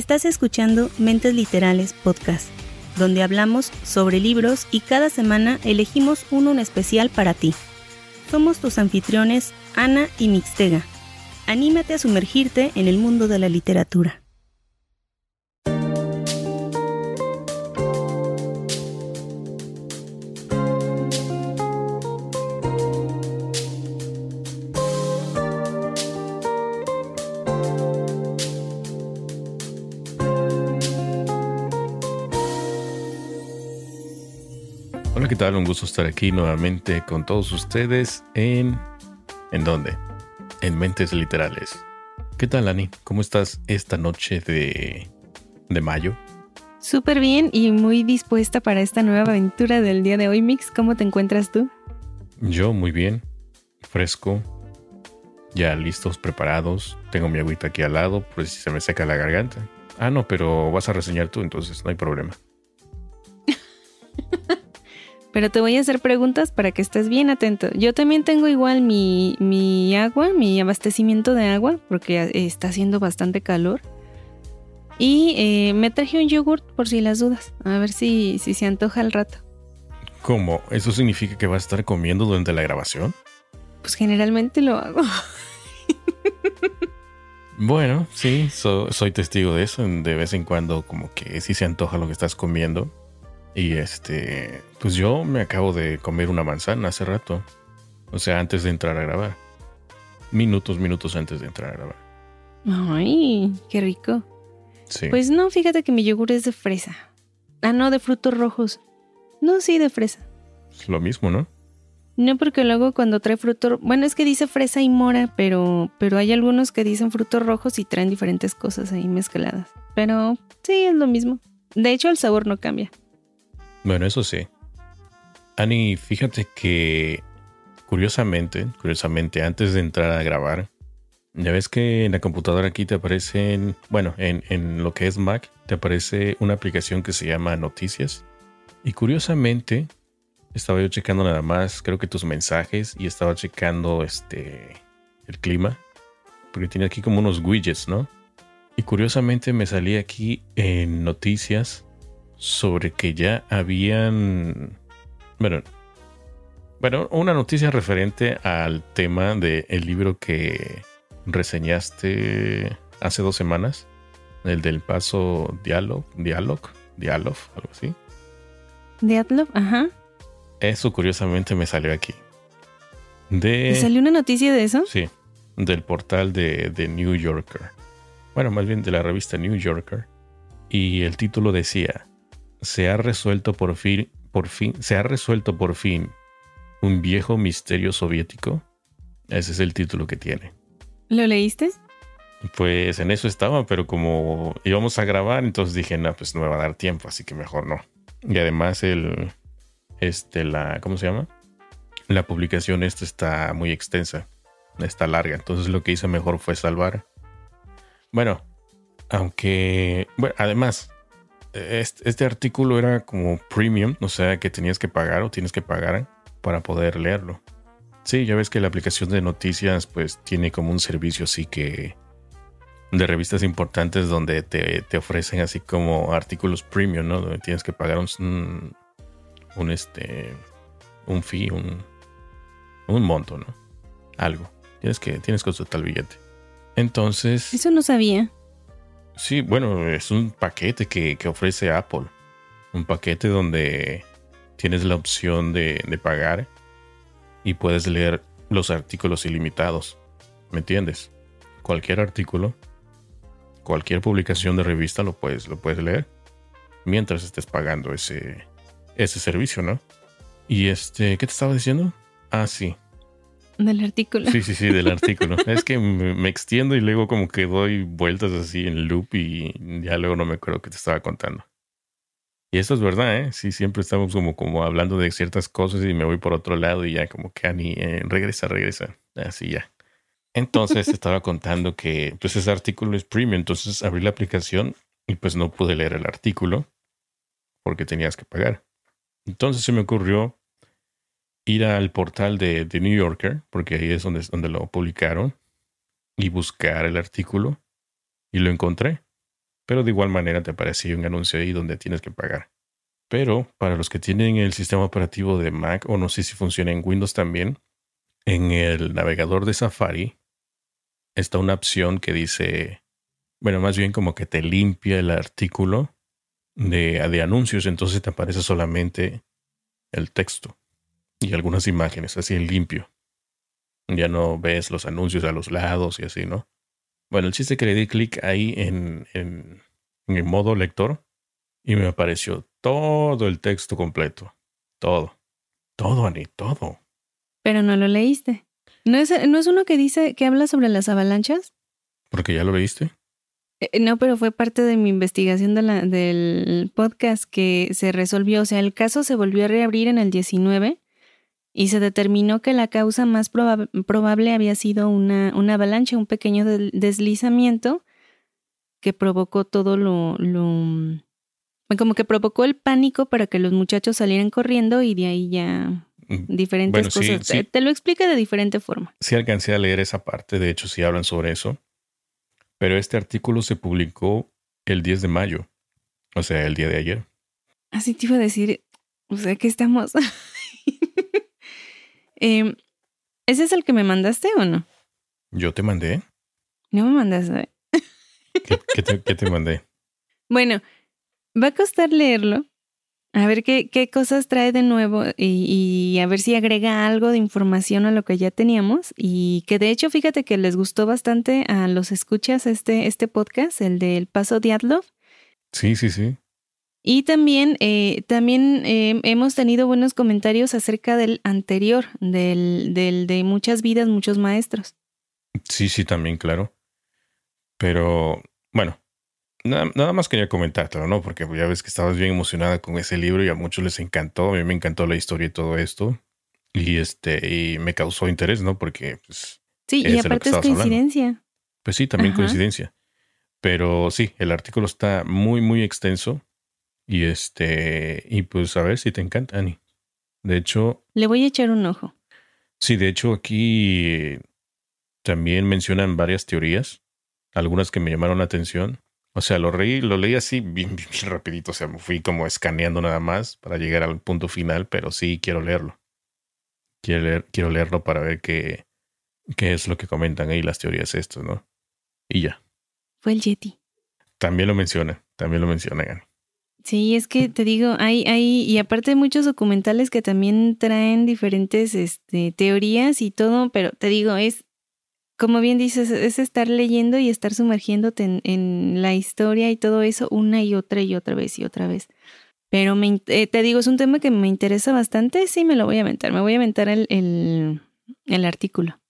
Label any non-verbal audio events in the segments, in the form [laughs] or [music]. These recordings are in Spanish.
Estás escuchando Mentes Literales Podcast, donde hablamos sobre libros y cada semana elegimos uno en especial para ti. Somos tus anfitriones Ana y Mixtega. Anímate a sumergirte en el mundo de la literatura. Tal? Un gusto estar aquí nuevamente con todos ustedes en... ¿En dónde? En Mentes Literales. ¿Qué tal, Ani? ¿Cómo estás esta noche de... de mayo? Súper bien y muy dispuesta para esta nueva aventura del día de hoy, Mix. ¿Cómo te encuentras tú? Yo muy bien, fresco, ya listos, preparados. Tengo mi agüita aquí al lado, pues si se me seca la garganta. Ah, no, pero vas a reseñar tú, entonces no hay problema. [laughs] Pero te voy a hacer preguntas para que estés bien atento. Yo también tengo igual mi, mi agua, mi abastecimiento de agua, porque está haciendo bastante calor. Y eh, me traje un yogurt por si las dudas. A ver si, si se antoja al rato. ¿Cómo? ¿Eso significa que vas a estar comiendo durante la grabación? Pues generalmente lo hago. bueno, sí, soy testigo de eso. De vez en cuando como que sí se antoja lo que estás comiendo. Y este, pues yo me acabo de comer una manzana hace rato. O sea, antes de entrar a grabar. Minutos, minutos antes de entrar a grabar. Ay, qué rico. Sí. Pues no, fíjate que mi yogur es de fresa. Ah, no, de frutos rojos. No, sí, de fresa. Es lo mismo, ¿no? No, porque luego cuando trae fruto, bueno, es que dice fresa y mora, pero, pero hay algunos que dicen frutos rojos y traen diferentes cosas ahí mezcladas. Pero sí, es lo mismo. De hecho, el sabor no cambia. Bueno, eso sí. Ani, fíjate que curiosamente, curiosamente, antes de entrar a grabar, ya ves que en la computadora aquí te aparecen, bueno, en, en lo que es Mac, te aparece una aplicación que se llama Noticias. Y curiosamente, estaba yo checando nada más, creo que tus mensajes y estaba checando este el clima, porque tiene aquí como unos widgets, ¿no? Y curiosamente me salí aquí en noticias sobre que ya habían, bueno, bueno, una noticia referente al tema del libro que reseñaste hace dos semanas, el del paso diálogo, diálogo, diálogo, algo así. Diálogo, ajá. Eso curiosamente me salió aquí. De, salió una noticia de eso? Sí, del portal de, de New Yorker. Bueno, más bien de la revista New Yorker. Y el título decía, se ha resuelto por fin, por fin, se ha resuelto por fin un viejo misterio soviético. Ese es el título que tiene. ¿Lo leíste? Pues en eso estaba, pero como íbamos a grabar, entonces dije, no, pues no me va a dar tiempo, así que mejor no. Y además el, este, la, ¿cómo se llama? La publicación esta está muy extensa, está larga, entonces lo que hice mejor fue salvar. Bueno, aunque, bueno, además, este, artículo era como premium, o sea que tenías que pagar o tienes que pagar para poder leerlo. Sí, ya ves que la aplicación de noticias pues tiene como un servicio así que de revistas importantes donde te, ofrecen así como artículos premium, ¿no? Donde tienes que pagar un, un este un fee, un, un monto, ¿no? Algo. Tienes que tienes que usar el billete. Entonces, Eso no sabía. Sí, bueno, es un paquete que, ofrece Apple. Un paquete donde tienes la opción de, de, pagar y puedes leer los artículos ilimitados. ¿Me entiendes? Cualquier artículo, cualquier publicación de revista lo puedes, lo puedes leer mientras estés pagando ese, ese servicio, ¿no? Y este, ¿qué te estaba diciendo? Ah, sí. Del artículo. Sí, sí, sí, del artículo. [laughs] es que me, extiendo y luego como que doy vueltas así en loop y ya luego no me acuerdo qué te estaba contando. Y eso es verdad, ¿eh? Sí, siempre estamos como, como hablando de ciertas cosas y me voy por otro lado y ya como que Ani, eh, regresa, regresa. Así ya. Entonces estaba contando que pues ese artículo es premium, entonces abrí la aplicación y pues no pude leer el artículo porque tenías que pagar. Entonces se me ocurrió ir al portal de The New Yorker, porque ahí es donde, donde lo publicaron, y buscar el artículo. Y lo encontré. pero de igual manera te aparece un anuncio ahí donde tienes que pagar. Pero para los que tienen el sistema operativo de Mac o no sé si funciona en Windows también, en el navegador de Safari está una opción que dice, bueno, más bien como que te limpia el artículo de anuncios, entonces te aparece solamente el texto y algunas imágenes, así en limpio. Ya no ves los anuncios a los lados y así, ¿no? Bueno, el chiste que le di clic ahí en, en, en el modo lector y me apareció todo el texto completo. Todo. Todo, Ani, todo. Pero no lo leíste. ¿No es, ¿No es uno que dice que habla sobre las avalanchas? Porque ya lo leíste. Eh, no, pero fue parte de mi investigación de la, del podcast que se resolvió. O sea, el caso se volvió a reabrir en el 19 y se determinó que la causa más probable había sido una, una avalancha, un pequeño deslizamiento que provocó todo lo, lo... como que provocó el pánico para que los muchachos salieran corriendo y de ahí ya mm, diferentes cosas. Te, lo explica de diferente forma. Sí alcancé a leer esa parte, de hecho sí hablan sobre eso. Pero este artículo se publicó el 10 de mayo, o sea, el día de ayer. Así te iba a decir, o sea, que estamos... [laughs] Em, ¿Ese es el que me mandaste o no? Yo te mandé. No me mandaste. ¿Qué, te, mandé? [laughs] Bueno, va a costar leerlo. A ver qué, qué cosas trae de nuevo y, y, a ver si agrega algo de información a lo que ya teníamos. Y que de hecho, fíjate que les gustó bastante a los escuchas este, este podcast, el del Paso Diatlov. Sí, sí, sí. Y también, eh, también eh, hemos tenido buenos comentarios acerca del anterior, del, del de muchas vidas, muchos maestros. Sí, sí, también, claro. Pero, bueno, nada, nada más quería comentártelo, ¿no? Porque ya ves que estabas bien emocionada con ese libro y a muchos les encantó. A mí me encantó la historia y todo esto. Y este, y me causó interés, ¿no? Porque, pues. Sí, y aparte es coincidencia. Pues sí, también coincidencia. Pero sí, el artículo está muy, muy extenso y este, y pues a ver si te encanta, Ani. De hecho. Le voy a echar un ojo. Sí, de hecho aquí también mencionan varias teorías, algunas que me llamaron la atención. O sea, lo, reí, lo leí así bien, bien, rapidito, o sea, me fui como escaneando nada más para llegar al punto final, pero sí quiero leerlo. Quiero, leer, quiero leerlo para ver qué, qué es lo que comentan ahí las teorías estas, ¿no? Y ya. Fue el Yeti. También lo menciona, también lo menciona, Ani. Sí, es que te digo, hay, hay, y aparte muchos documentales que también traen diferentes este, teorías y todo, pero te digo, es, como bien dices, es estar leyendo y estar sumergiéndote en, la historia y todo eso una y otra y otra vez y otra vez. Pero me, eh, te digo, es un tema que me interesa bastante, sí me lo voy a aventar, me voy a aventar el, el, el artículo.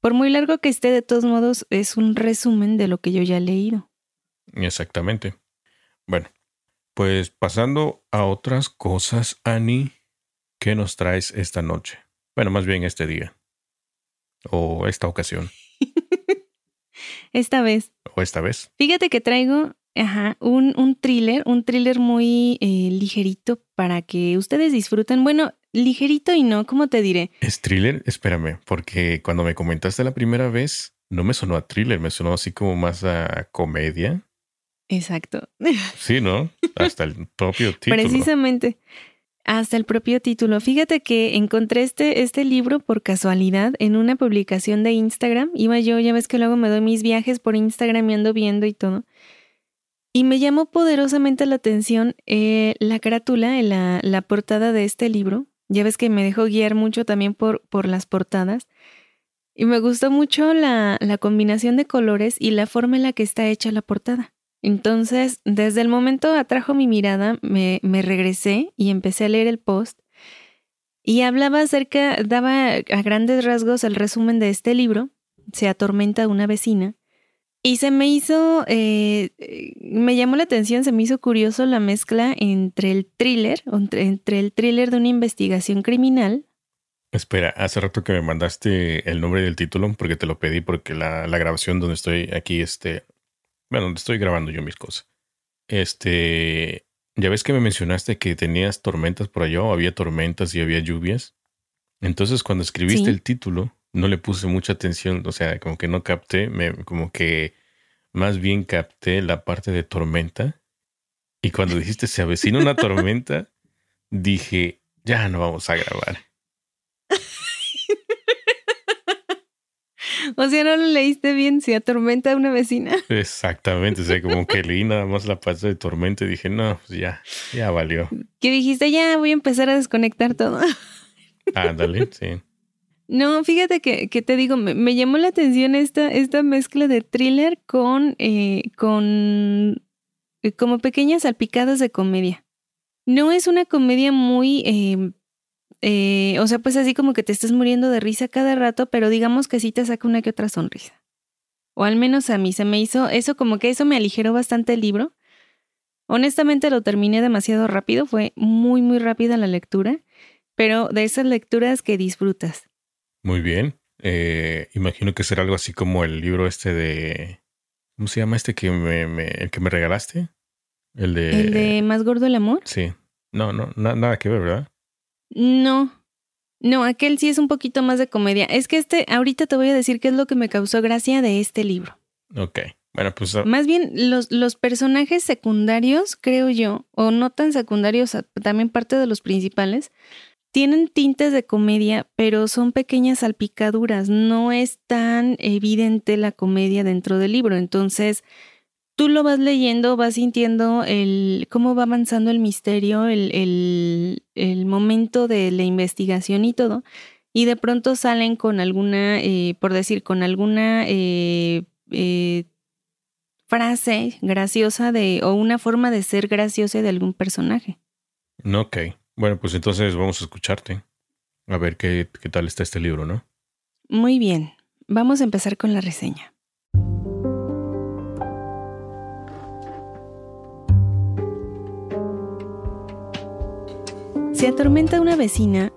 Por muy largo que esté, de todos modos, es un resumen de lo que yo ya he leído. Exactamente. Bueno, pues pasando a otras cosas, Annie, ¿qué nos traes esta noche? Bueno, más bien este día. O esta ocasión. [laughs] esta vez. O esta vez. Fíjate que traigo ajá, un, un thriller, un thriller muy eh, ligerito para que ustedes disfruten. Bueno, ligerito y no, ¿cómo te diré? ¿Es thriller? Espérame, porque cuando me comentaste la primera vez, no me sonó a thriller, me sonó así como más a comedia. Exacto. Sí, ¿no? Hasta el propio [laughs] título. Precisamente. Hasta el propio título. Fíjate que encontré este, este libro por casualidad en una publicación de Instagram. Iba yo, ya ves que luego me doy mis viajes por Instagram y ando viendo y todo. Y me llamó poderosamente la atención eh, la carátula, la, la portada de este libro. Ya ves que me dejó guiar mucho también por, por las portadas. Y me gustó mucho la, la combinación de colores y la forma en la que está hecha la portada. Entonces, desde el momento atrajo mi mirada, me, me regresé y empecé a leer el post y hablaba acerca, daba a grandes rasgos el resumen de este libro, Se atormenta una vecina, y se me hizo, eh, me llamó la atención, se me hizo curioso la mezcla entre el thriller, entre, el thriller de una investigación criminal. Espera, hace rato que me mandaste el nombre del título porque te lo pedí porque la, la grabación donde estoy aquí este, bueno, estoy grabando yo mis cosas. Este, ya ves que me mencionaste que tenías tormentas por allá, o había tormentas y había lluvias. Entonces, cuando escribiste el título, no le puse mucha atención, o sea, como que no capté, me, como que Más bien capté la parte de tormenta. Y cuando dijiste se avecina una tormenta, [laughs] dije, ya no vamos a grabar. [laughs] O sea, no lo leíste bien, si atormenta a una vecina. [laughs] Exactamente, o sea, como que leí nada más la parte de tormenta y dije, no, pues ya, ya valió. Que dijiste, ya voy a empezar a desconectar todo. [laughs] Ándale, sí. No, fíjate que, te digo, me, llamó la atención esta, esta mezcla de thriller con, eh, con eh, como pequeñas salpicadas de comedia. No es una comedia muy em, eh, o sea, pues así como que te estás muriendo de risa cada rato, pero digamos que sí te saca una que otra sonrisa. O al menos a mí se me hizo eso como que eso me aligeró bastante el libro. Honestamente lo terminé demasiado rápido, fue muy muy rápida la lectura, pero de esas lecturas que disfrutas. Muy bien. Eh, imagino que será algo así como el libro este de... ¿Cómo se llama este que me, el que me regalaste? El de... ¿El de Más Gordo el Amor? Sí. No, no, nada que ver, ¿verdad? No, no, aquel sí es un poquito más de comedia. Es que este, ahorita te voy a decir qué es lo que me causó gracia de este libro. Ok. Bueno, pues. Ah, más bien, los, los personajes secundarios, creo yo, o no tan secundarios, también parte de los principales, tienen tintes de comedia, pero son pequeñas salpicaduras. No es tan evidente la comedia dentro del libro. Entonces, tú lo vas leyendo, vas sintiendo el cómo va avanzando el misterio, el, el, momento de la investigación y todo, y de pronto salen con alguna, eh, por decir, con alguna eh, eh, frase graciosa de, o una forma de ser graciosa de algún personaje. Ok, bueno, pues entonces vamos a escucharte, a ver qué, qué tal está este libro, ¿no? Muy bien, vamos a empezar con la reseña. Se atormenta una vecina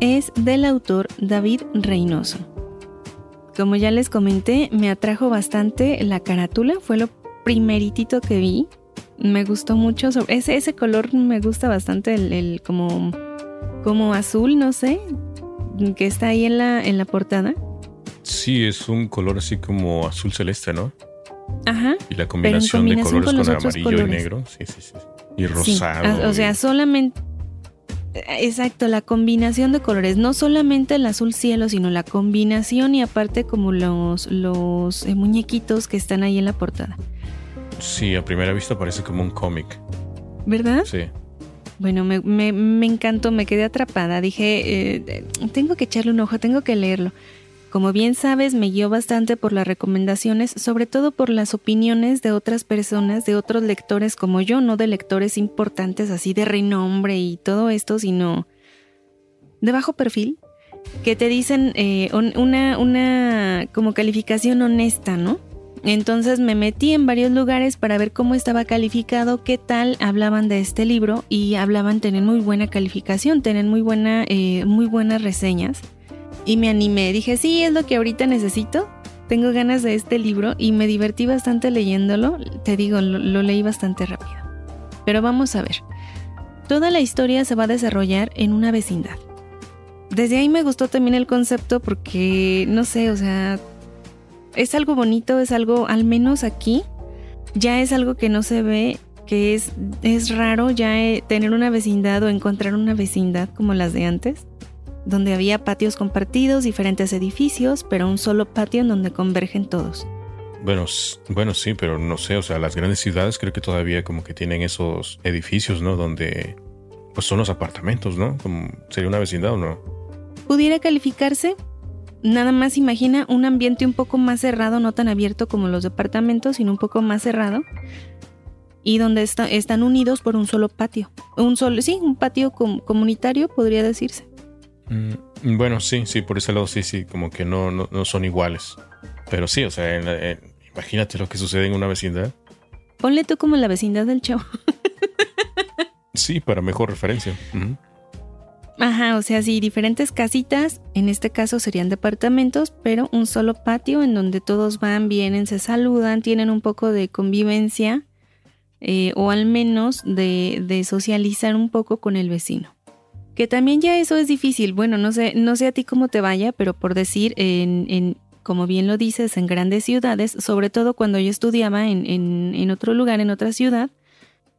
es del autor David Reynoso. Como ya les comenté, me atrajo bastante la carátula, fue lo primeritito que vi. Me gustó mucho, ese, ese color me gusta bastante, el, como, como azul, no sé, que está ahí en la, en la portada. Sí, es un color así como azul celeste, ¿no? Ajá. Y la combinación, de colores con, amarillo y negro. Sí, sí, sí. Y rosado. o sea, solamente Exacto, la combinación de colores, no solamente el azul cielo, sino la combinación y aparte como los, los eh, muñequitos que están ahí en la portada. Sí, a primera vista parece como un cómic. ¿Verdad? Sí. Bueno, me, me, me encantó, me quedé atrapada. Dije, eh, tengo que echarle un ojo, tengo que leerlo. Como bien sabes, me guió bastante por las recomendaciones, sobre todo por las opiniones de otras personas, de otros lectores como yo, no de lectores importantes así de renombre y todo esto, sino de bajo perfil, que te dicen eh, una, una como calificación honesta, ¿no? Entonces me metí en varios lugares para ver cómo estaba calificado, qué tal hablaban de este libro y hablaban, tener muy buena calificación, tener muy, buena, eh, muy buenas reseñas y me animé. Dije, sí, es lo que ahorita necesito. Tengo ganas de este libro y me divertí bastante leyéndolo. Te digo, lo, leí bastante rápido. Pero vamos a ver. Toda la historia se va a desarrollar en una vecindad. Desde ahí me gustó también el concepto porque, no sé, o sea, es algo bonito, es algo, al menos aquí, ya es algo que no se ve, que es, es raro ya eh, tener una vecindad o encontrar una vecindad como las de antes donde había patios compartidos, diferentes edificios, pero un solo patio en donde convergen todos. Bueno, bueno, sí, pero no sé, o sea, las grandes ciudades creo que todavía como que tienen esos edificios, ¿no? Donde pues son los apartamentos, ¿no? Como sería una vecindad o no. Pudiera calificarse. Nada más imagina un ambiente un poco más cerrado, no tan abierto como los departamentos, sino un poco más cerrado. Y donde están unidos por un solo patio. Un solo, sí, un patio comunitario podría decirse. Mm, bueno, sí, sí, por ese lado sí, sí, como que no, no, son iguales. Pero sí, o sea, imagínate lo que sucede en una vecindad. Ponle tú como la vecindad del chavo. sí, para mejor referencia. Ajá, o sea, sí, diferentes casitas, en este caso serían departamentos, pero un solo patio en donde todos van, vienen, se saludan, tienen un poco de convivencia eh, o al menos de, de socializar un poco con el vecino. Que también ya eso es difícil. Bueno, no sé, no sé a ti cómo te vaya, pero por decir, en, como bien lo dices, en grandes ciudades, sobre todo cuando yo estudiaba en, en, otro lugar, en otra ciudad,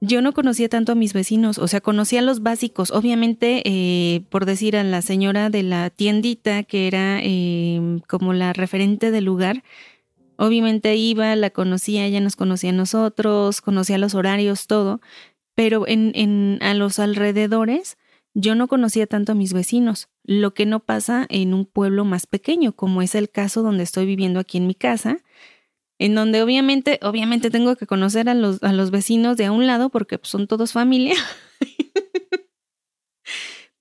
yo no conocía tanto a mis vecinos, o sea, conocía los básicos. Obviamente, eh, por decir a la señora de la tiendita, que era em, como la referente del lugar, obviamente iba, la conocía, ella nos conocía a nosotros, conocía los horarios, todo, pero en, en, a los alrededores yo no conocía tanto a mis vecinos, lo que no pasa en un pueblo más pequeño, como es el caso donde estoy viviendo aquí en mi casa, en donde obviamente, obviamente tengo que conocer a los, a los vecinos de a un lado porque son todos familia. [laughs]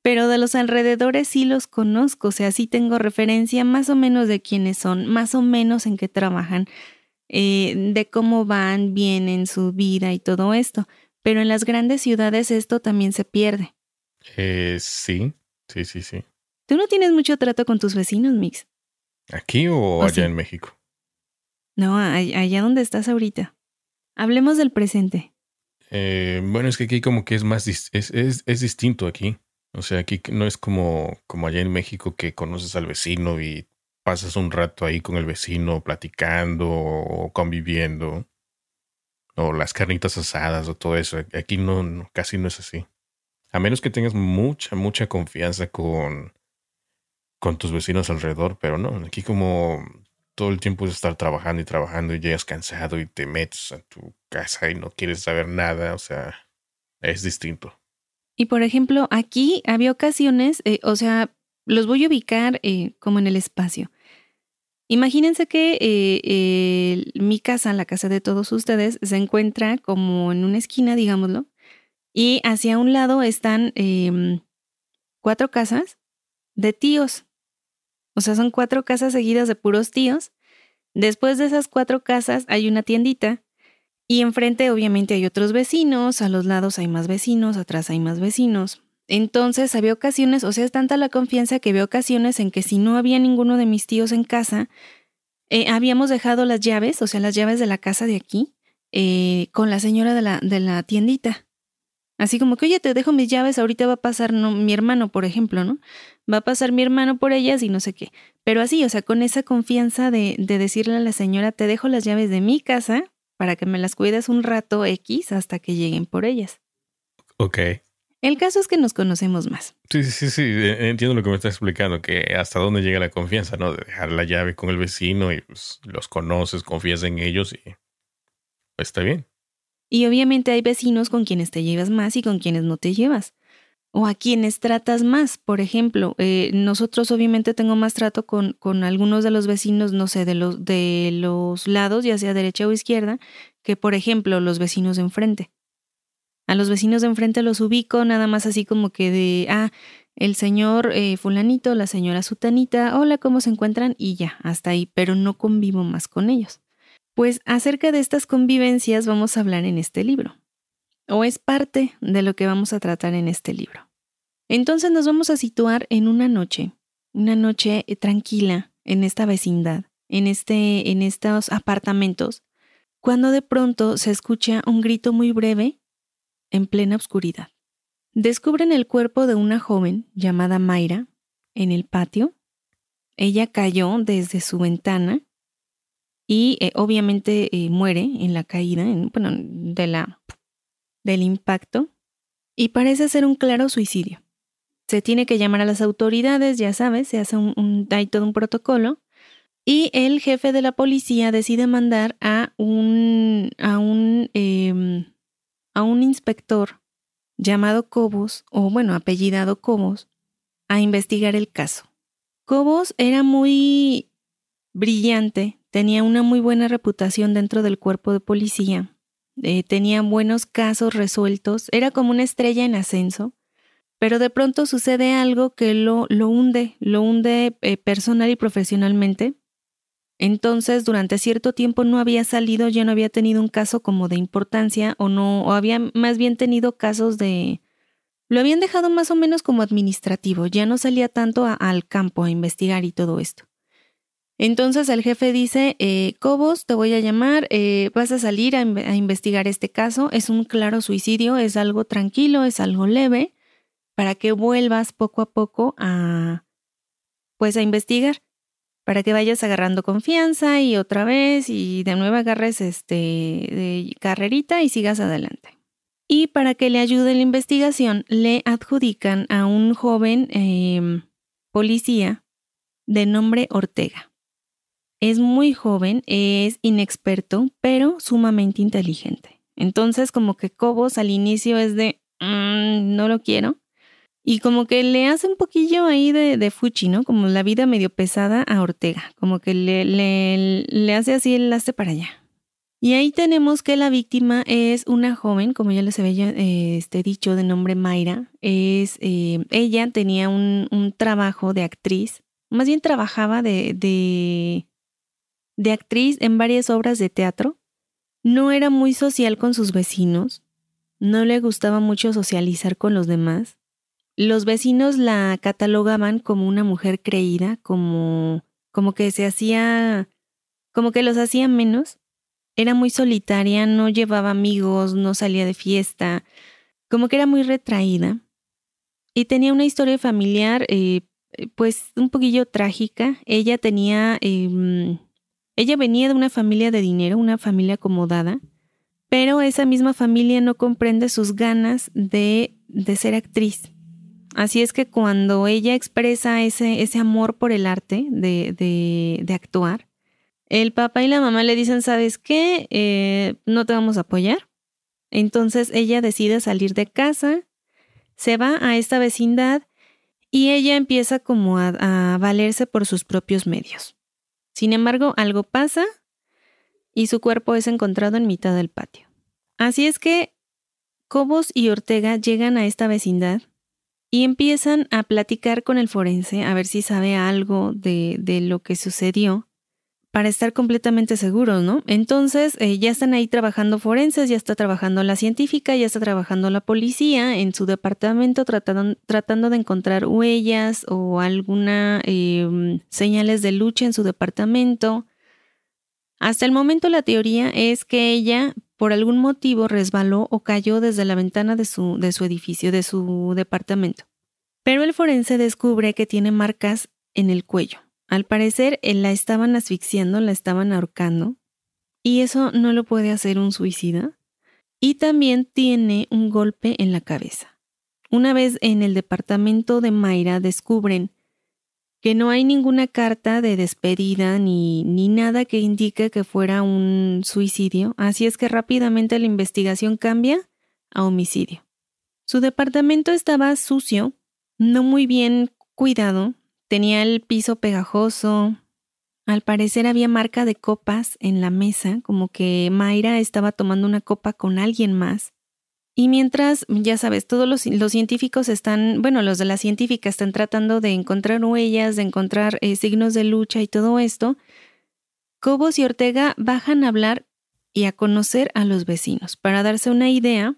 Pero de los alrededores sí los conozco, o sea, sí tengo referencia más o menos de quiénes son, más o menos en qué trabajan, eh, de cómo van, vienen su vida y todo esto. Pero en las grandes ciudades esto también se pierde. Eh, sí, sí, sí, sí. ¿Tú no tienes mucho trato con tus vecinos, Mix? ¿Aquí o, allá en México? No, allá donde estás ahorita. Hablemos del presente. Eh, bueno, es que aquí como que es más, es, es, es, distinto aquí. O sea, aquí no es como, como allá en México que conoces al vecino y pasas un rato ahí con el vecino platicando o conviviendo. O las carnitas asadas o todo eso. Aquí no casi no es así. A menos que tengas mucha, mucha confianza con, con tus vecinos alrededor, pero no, aquí como todo el tiempo es estar trabajando y trabajando y llegas cansado y te metes a tu casa y no quieres saber nada, o sea, es distinto. Y por ejemplo, aquí había ocasiones, eh, o sea, los voy a ubicar eh, como en el espacio. Imagínense que eh, mi casa, la casa de todos ustedes, se encuentra como en una esquina, digámoslo, y hacia un lado están em, cuatro casas de tíos. O sea, son cuatro casas seguidas de puros tíos. Después de esas cuatro casas hay una tiendita y enfrente obviamente hay otros vecinos, a los lados hay más vecinos, atrás hay más vecinos. Entonces había ocasiones, o sea, es tanta la confianza que había ocasiones en que si no había ninguno de mis tíos en casa, eh, habíamos dejado las llaves, o sea, las llaves de la casa de aquí, eh, con la señora de la, de la tiendita. Así como que, oye, te dejo mis llaves, ahorita va a pasar mi hermano, por ejemplo, ¿no? Va a pasar mi hermano por ellas y no sé qué. Pero así, o sea, con esa confianza de, de decirle a la señora, te dejo las llaves de mi casa para que me las cuides un rato X hasta que lleguen por ellas. Ok. El caso es que nos conocemos más. Sí, sí, sí, e, entiendo lo que me estás explicando, que hasta dónde llega la confianza, ¿no? De dejar la llave con el vecino y pues los conoces, confías en ellos y pues, está bien. Y obviamente hay vecinos con quienes te llevas más y con quienes no te llevas. O a quienes tratas más. Por ejemplo, eh, nosotros obviamente tengo más trato con, con algunos de los vecinos, no sé, de los, de los lados, ya sea derecha o izquierda, que por ejemplo los vecinos de enfrente. A los vecinos de enfrente los ubico nada más así como que de, ah, el señor eh, fulanito, la señora sutanita, hola, ¿cómo se encuentran? Y ya, hasta ahí, pero no convivo más con ellos. Pues acerca de estas convivencias vamos a hablar en este libro, o es parte de lo que vamos a tratar en este libro. Entonces nos vamos a situar en una noche, una noche eh, tranquila en esta vecindad, en, este, en estos apartamentos, cuando de pronto se escucha un grito muy breve en plena oscuridad. Descubren el cuerpo de una joven llamada Mayra en el patio. Ella cayó desde su ventana y eh, obviamente eh, muere en la caída, bueno, de la, del impacto y parece ser un claro suicidio. Se tiene que llamar a las autoridades, ya sabes, se hace un, hay todo un protocolo y el jefe de la policía decide mandar a un, a un, em, a un inspector llamado Cobos, o bueno, apellidado Cobos, a investigar el caso. Cobos era muy brillante tenía una muy buena reputación dentro del cuerpo de policía, eh, tenía buenos casos resueltos, era como una estrella en ascenso, pero de pronto sucede algo que lo, lo hunde, lo hunde eh, personal y profesionalmente. Entonces, durante cierto tiempo no había salido, ya no había tenido un caso como de importancia o no, o había más bien tenido casos de... Lo habían dejado más o menos como administrativo, ya no salía tanto al campo a investigar y todo esto. Entonces el jefe dice, eh, Cobos, te voy a llamar, eh, vas a salir a, investigar este caso, es un claro suicidio, es algo tranquilo, es algo leve, para que vuelvas poco a poco a, pues a investigar. para que vayas agarrando confianza y otra vez y de nuevo agarres este carrerita y sigas adelante. Y para que le ayude la investigación, le adjudican a un joven em, policía de nombre Ortega. Es muy joven, es inexperto, pero sumamente inteligente. Entonces, como que Cobos al inicio es de, mm, no lo quiero. Y como que le hace un poquillo ahí de, de, fuchi, ¿no? Como la vida medio pesada a Ortega. Como que le, le, hace así el laste para allá. Y ahí tenemos que la víctima es una joven, como ya les había eh, este, dicho, de nombre Mayra. Es, eh, ella tenía un, trabajo de actriz, más bien trabajaba de, de actriz en varias obras de teatro. No era muy social con sus vecinos, no le gustaba mucho socializar con los demás. Los vecinos la catalogaban como una mujer creída, como, como que se hacía, como que los hacía menos. Era muy solitaria, no llevaba amigos, no salía de fiesta, como que era muy retraída. Y tenía una historia familiar, eh, pues un poquillo trágica. Ella tenía eh, ella venía de una familia de dinero, una familia acomodada, pero esa misma familia no comprende sus ganas de, de ser actriz. Así es que cuando ella expresa ese, ese amor por el arte de, de, actuar, el papá y la mamá le dicen, ¿sabes qué? Eh, no te vamos a apoyar. Entonces ella decide salir de casa, se va a esta vecindad y ella empieza como a valerse por sus propios medios. Sin embargo, algo pasa y su cuerpo es encontrado en mitad del patio. Así es que Cobos y Ortega llegan a esta vecindad y empiezan a platicar con el forense a ver si sabe algo de, de lo que sucedió para estar completamente seguros, ¿no? Entonces eh, ya están ahí trabajando forenses, ya está trabajando la científica, ya está trabajando la policía en su departamento tratando, tratando de encontrar huellas o alguna eh, señales de lucha en su departamento. Hasta el momento la teoría es que ella por algún motivo resbaló o cayó desde la ventana de su, de su edificio, de su departamento. Pero el forense descubre que tiene marcas en el cuello, al parecer eh, la estaban asfixiando, la estaban ahorcando, y eso no lo puede hacer un suicida. Y también tiene un golpe en la cabeza. Una vez en el departamento de Mayra descubren que no hay ninguna carta de despedida ni, ni nada que indique que fuera un suicidio, así es que rápidamente la investigación cambia a homicidio. Su departamento estaba sucio, no muy bien cuidado, Tenía el piso pegajoso. Al parecer había marca de copas en la mesa, como que Mayra estaba tomando una copa con alguien más. Y mientras, ya sabes, todos los, científicos están, bueno, los de la científica están tratando de encontrar huellas, de encontrar eh, signos de lucha y todo esto, Cobos y Ortega bajan a hablar y a conocer a los vecinos para darse una idea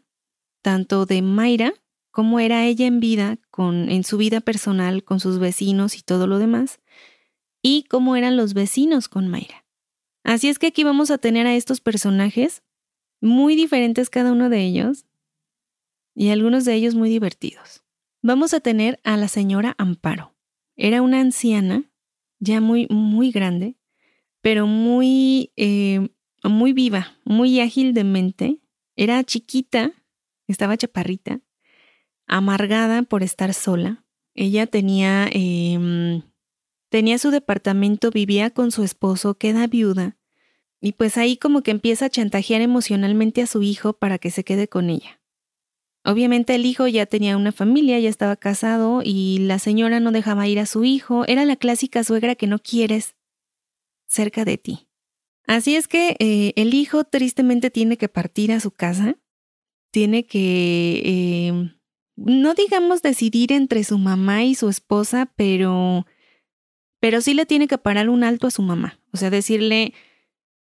tanto de Mayra cómo era ella en vida, en su vida personal, con sus vecinos y todo lo demás, y cómo eran los vecinos con Mayra. Así es que aquí vamos a tener a estos personajes, muy diferentes cada uno de ellos, y algunos de ellos muy divertidos. Vamos a tener a la señora Amparo. Era una anciana, ya muy, muy grande, pero muy, eh, muy viva, muy ágil de mente. Era chiquita, estaba chaparrita, amargada por estar sola. Ella tenía, eh, tenía su departamento, vivía con su esposo, queda viuda, y pues ahí como que empieza a chantajear emocionalmente a su hijo para que se quede con ella. Obviamente el hijo ya tenía una familia, ya estaba casado y la señora no dejaba ir a su hijo, era la clásica suegra que no quieres cerca de ti. Así es que eh, el hijo tristemente tiene que partir a su casa, tiene que eh, no digamos decidir entre su mamá y su esposa, pero, pero sí le tiene que parar un alto a su mamá. O sea, decirle,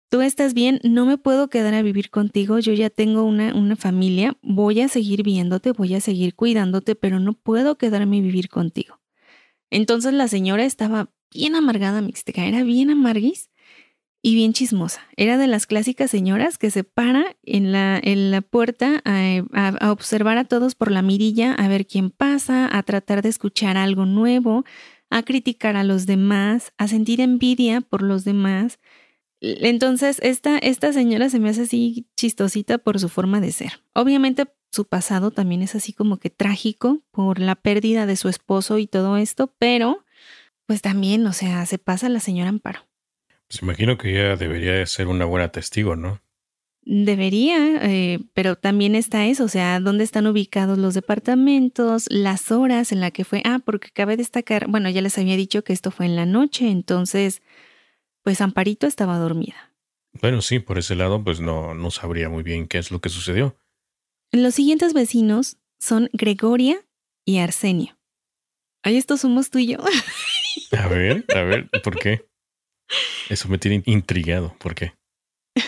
tú estás bien, no me puedo quedar a vivir contigo, yo ya tengo una, una familia, voy a seguir viéndote, voy a seguir cuidándote, pero no puedo quedarme a vivir contigo. Entonces la señora estaba bien amargada, mixteca, era bien amarguis y bien chismosa. Era de las clásicas señoras que se para en la, en la puerta a, a, observar a todos por la mirilla, a ver quién pasa, a tratar de escuchar algo nuevo, a criticar a los demás, a sentir envidia por los demás. Entonces, esta, esta señora se me hace así chistosita por su forma de ser. Obviamente, su pasado también es así como que trágico por la pérdida de su esposo y todo esto, pero pues también, o sea, se pasa la señora Amparo. Pues imagino que ella debería ser una buena testigo, ¿no? Debería, eh, pero también está eso, o sea, dónde están ubicados los departamentos, las horas en la que fue. Ah, porque cabe destacar, bueno, ya les había dicho que esto fue en la noche, entonces, pues Amparito estaba dormida. Bueno, sí, por ese lado, pues no, no sabría muy bien qué es lo que sucedió. Los siguientes vecinos son Gregoria y Arsenio. Ahí estos somos tú y yo. A ver, a ver, ¿por qué? Eso me tiene intrigado, ¿por qué? [laughs]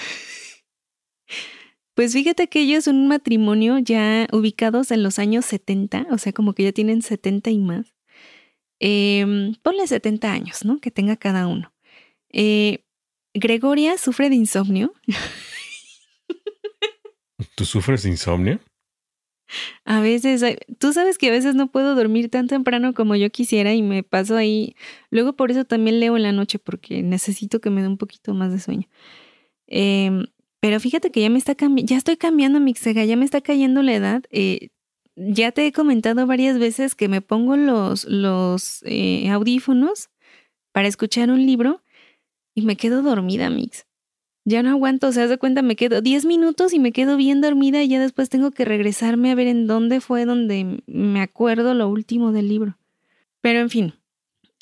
Pues fíjate que ellos son un matrimonio ya ubicados en los años 70, o sea, como que ya tienen 70 y más. Eh, ponle 70 años, ¿no? Que tenga cada uno. Eh, Gregoria sufre de insomnio. ¿Tú sufres de insomnio? A veces, tú sabes que a veces no puedo dormir tan temprano como yo quisiera y me paso ahí. Luego por eso también leo en la noche porque necesito que me dé un poquito más de sueño. Eh, pero fíjate que ya me está cambiando, ya estoy cambiando mi Mixega, ya me está cayendo la edad. Eh, ya te he comentado varias veces que me pongo los, los eh, audífonos para escuchar un libro y me quedo dormida, Mix. Ya no aguanto, o sea, de cuenta, me quedo 10 minutos y me quedo bien dormida y ya después tengo que regresarme a ver en dónde fue donde me acuerdo lo último del libro. Pero en fin,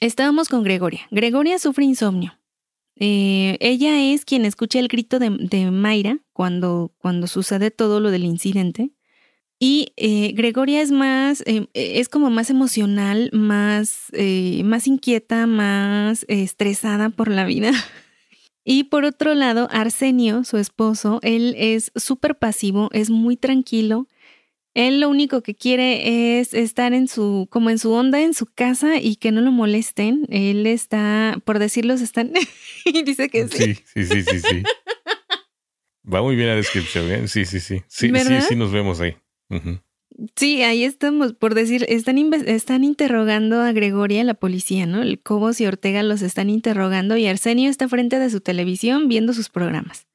estábamos con Gregoria. Gregoria sufre insomnio. Eh, ella es quien escucha el grito de, Mayra cuando, cuando sucede todo lo del incidente. Y eh, Gregoria es más, eh, es como más emocional, más, más inquieta, más estresada por la vida. [laughs] Y por otro lado, Arsenio, su esposo, él es súper pasivo, es muy tranquilo, él lo único que quiere es estar en su, como en su onda, en su casa y que no lo molesten. Él está, por decirlo, se están. [laughs] y dice que sí. Sí, sí, sí, sí, Va muy bien la descripción, ¿eh? Sí, sí, sí. Sí, sí, sí, nos vemos ahí. Sí, ahí estamos, por decir, están, están interrogando a Gregoria, la policía, ¿no? El Cobos y Ortega los están interrogando y Arsenio está frente de su televisión viendo sus programas.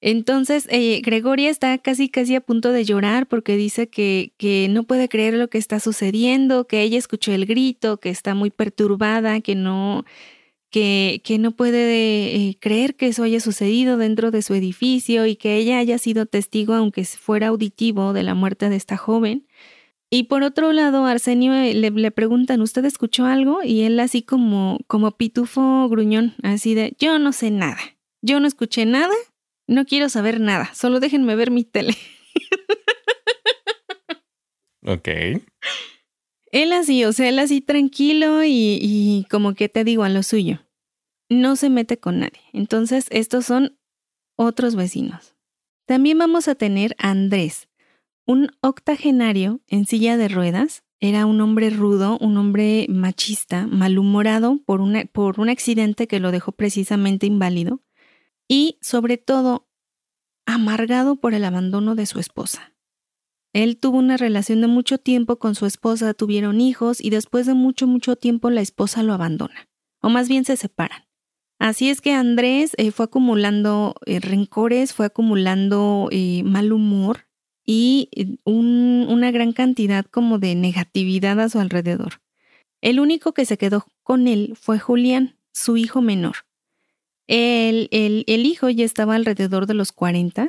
Entonces, eh, Gregoria está casi, casi a punto de llorar porque dice que, que, no puede creer lo que está sucediendo, que ella escuchó el grito, que está muy perturbada, que no, que, que no puede eh, creer que eso haya sucedido dentro de su edificio y que ella haya sido testigo, aunque fuera auditivo, de la muerte de esta joven. Y por otro lado, Arsenio eh, le, le, preguntan, ¿usted escuchó algo? Y él así como, como pitufo gruñón, así de, yo no sé nada, yo no escuché nada no quiero saber nada, solo déjenme ver mi tele. ok. Él así, o sea, él así tranquilo y, y como que te digo a lo suyo. No se mete con nadie. Entonces, estos son otros vecinos. También vamos a tener a Andrés, un octogenario en silla de ruedas. Era un hombre rudo, un hombre machista, malhumorado por, por un accidente que lo dejó precisamente inválido y, sobre todo, amargado por el abandono de su esposa. Él tuvo una relación de mucho tiempo con su esposa, tuvieron hijos y después de mucho, mucho tiempo la esposa lo abandona, o más bien se separan. Así es que Andrés eh, fue acumulando eh, rencores, fue acumulando eh, mal humor y una gran cantidad como de negatividad a su alrededor. El único que se quedó con él fue Julián, su hijo menor. El, el, hijo ya estaba alrededor de los 40,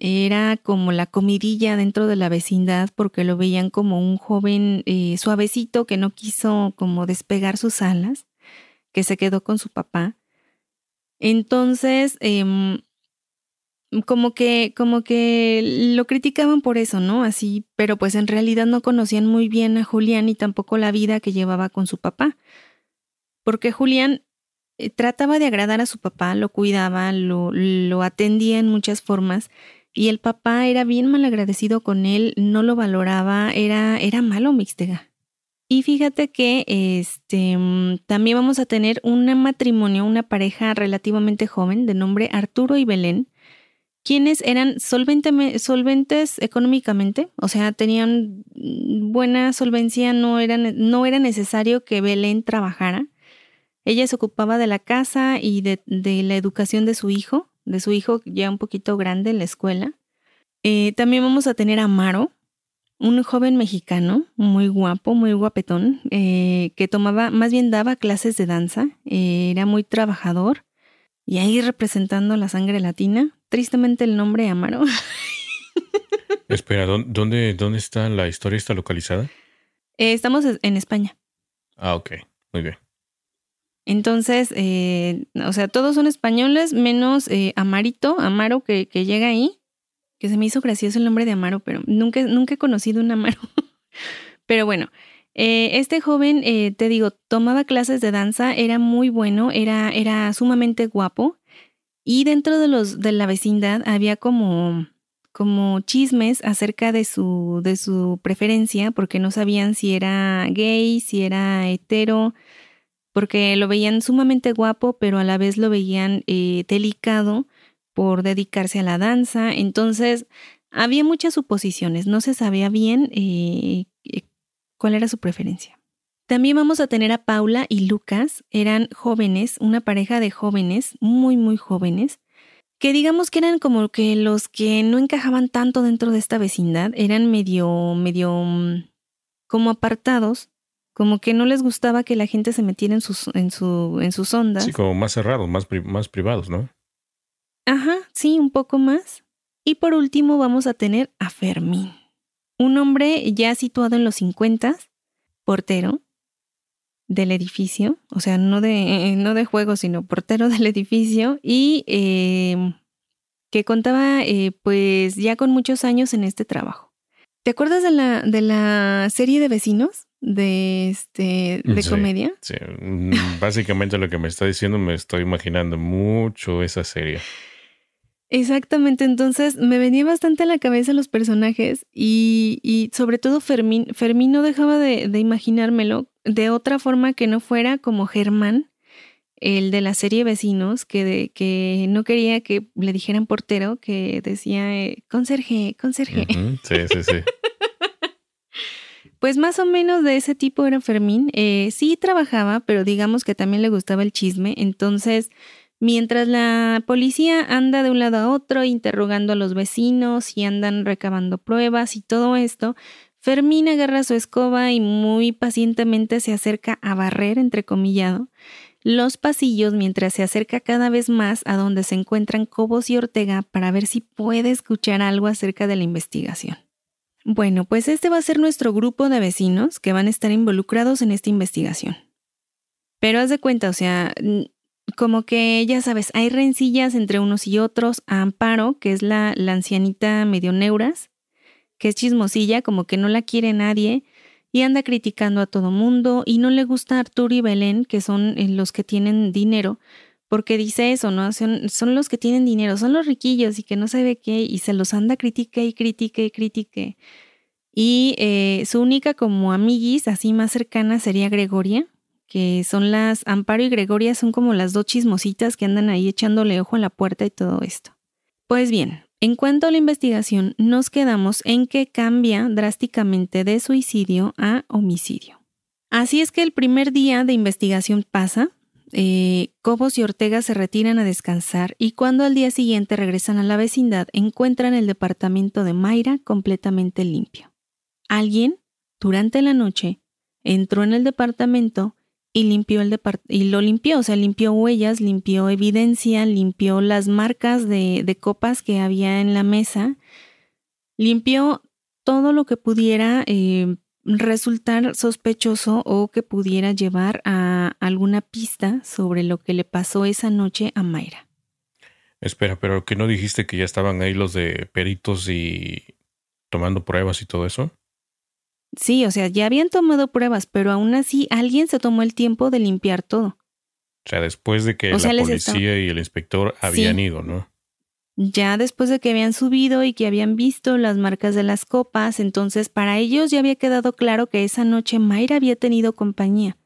era como la comidilla dentro de la vecindad porque lo veían como un joven eh, suavecito que no quiso como despegar sus alas, que se quedó con su papá. Entonces, em, como que, como que lo criticaban por eso, ¿no? Así, pero pues en realidad no conocían muy bien a Julián y tampoco la vida que llevaba con su papá. Porque Julián eh, trataba de agradar a su papá, lo cuidaba, lo, lo atendía en muchas formas y el papá era bien mal agradecido con él, no lo valoraba, era, era malo Mixtega. Y fíjate que este, mm, también vamos a tener un matrimonio, una pareja relativamente joven de nombre Arturo y Belén. quienes eran solventes económicamente, o sea, tenían buena solvencia, no era, no era necesario que Belén trabajara. Ella se ocupaba de la casa y de, la educación de su hijo, de su hijo ya un poquito grande en la escuela. Eh, también vamos a tener a Amaro, un joven mexicano, muy guapo, muy guapetón, eh, que tomaba, más bien daba clases de danza, eh, era muy trabajador y ahí representando la sangre latina, tristemente el nombre Amaro. [laughs] Espera, ¿dónde, ¿dónde está la historia? ¿Está localizada? Eh, estamos en España. Ah, ok, muy bien. Entonces, eh, o sea, todos son españoles, menos eh, Amarito, Amaro, que, llega ahí, que se me hizo gracioso el nombre de Amaro, pero nunca, nunca he conocido un Amaro. [laughs] pero bueno, este joven, te digo, tomaba clases de danza, era muy bueno, era, era sumamente guapo. Y dentro de los de la vecindad había como como chismes acerca de su de su preferencia porque no sabían si era gay, si era hetero, porque lo veían sumamente guapo, pero a la vez lo veían eh, delicado por dedicarse a la danza. Entonces había muchas suposiciones, no se sabía bien eh, eh, cuál era su preferencia. También vamos a tener a Paula y Lucas, eran jóvenes, una pareja de jóvenes, muy, muy jóvenes, que digamos que eran como que los que no encajaban tanto dentro de esta vecindad, eran medio, medio mm, como apartados, como que no les gustaba que la gente se metiera en sus, en su, en sus ondas. Sí, como más cerrados, más, más privados, ¿no? Ajá, sí, un poco más. Y por último vamos a tener a Fermín, un hombre ya situado en los 50, portero, del edificio, o sea, no de, [laughs] no de juego, sino portero del edificio, y em, que contaba eh, pues ya con muchos años en este trabajo. ¿Te acuerdas de la, de la serie de vecinos? De este de comedia. Sí, mm, básicamente lo que me está diciendo me estoy imaginando mucho esa serie. Exactamente, entonces me venía bastante a la cabeza los personajes y, y sobre todo Fermín. Fermín no dejaba de, de, imaginármelo de otra forma que no fuera como Germán, el de la serie Vecinos, que, de, que no quería que le dijeran portero, que decía eh, conserje, conserje. Sí, sí, sí. [laughs] Pues más o menos de ese tipo era Fermín. Eh, sí trabajaba, pero digamos que también le gustaba el chisme. Entonces, Mientras la policía anda de un lado a otro interrogando a los vecinos y andan recabando pruebas y todo esto, Fermín agarra su escoba y muy pacientemente se acerca a barrer, entrecomillado, los pasillos mientras se acerca cada vez más a donde se encuentran Cobos y Ortega para ver si puede escuchar algo acerca de la investigación. Bueno, pues este va a ser nuestro grupo de vecinos que van a estar involucrados en esta investigación. Pero haz de cuenta, o sea, como que, ya sabes, hay rencillas entre unos y otros. A Amparo, que es la, ancianita medio neuras, que es chismosilla, como que no la quiere nadie y anda criticando a todo mundo y no le gusta a Arturo y Belén, que son eh, los que tienen dinero, porque dice eso, ¿no? Son, los que tienen dinero, son los riquillos y que no sabe qué y se los anda critique y critique y critique. Y eh, su única como amiguis, así más cercana, sería Gregoria, que son las Amparo y Gregoria, son como las dos chismositas que andan ahí echándole ojo a la puerta y todo esto. Pues bien, en cuanto a la investigación, nos quedamos en que cambia drásticamente de suicidio a homicidio. Así es que el primer día de investigación pasa, eh, Cobos y Ortega se retiran a descansar y cuando al día siguiente regresan a la vecindad encuentran el departamento de Mayra completamente limpio. Alguien, durante la noche, entró en el departamento y limpió el y lo limpió, o sea, limpió huellas, limpió evidencia, limpió las marcas de, de copas que había en la mesa, limpió todo lo que pudiera eh, resultar sospechoso o que pudiera llevar a alguna pista sobre lo que le pasó esa noche a Mayra. Espera, pero que no dijiste que ya estaban ahí los de peritos y tomando pruebas y todo eso? Sí, o sea, ya habían tomado pruebas, pero aún así alguien se tomó el tiempo de limpiar todo. O sea, después de que la policía y el inspector habían ido, ¿no? Ya después de que habían subido y que habían visto las marcas de las copas, entonces para ellos ya había quedado claro que esa noche Mayra había tenido compañía.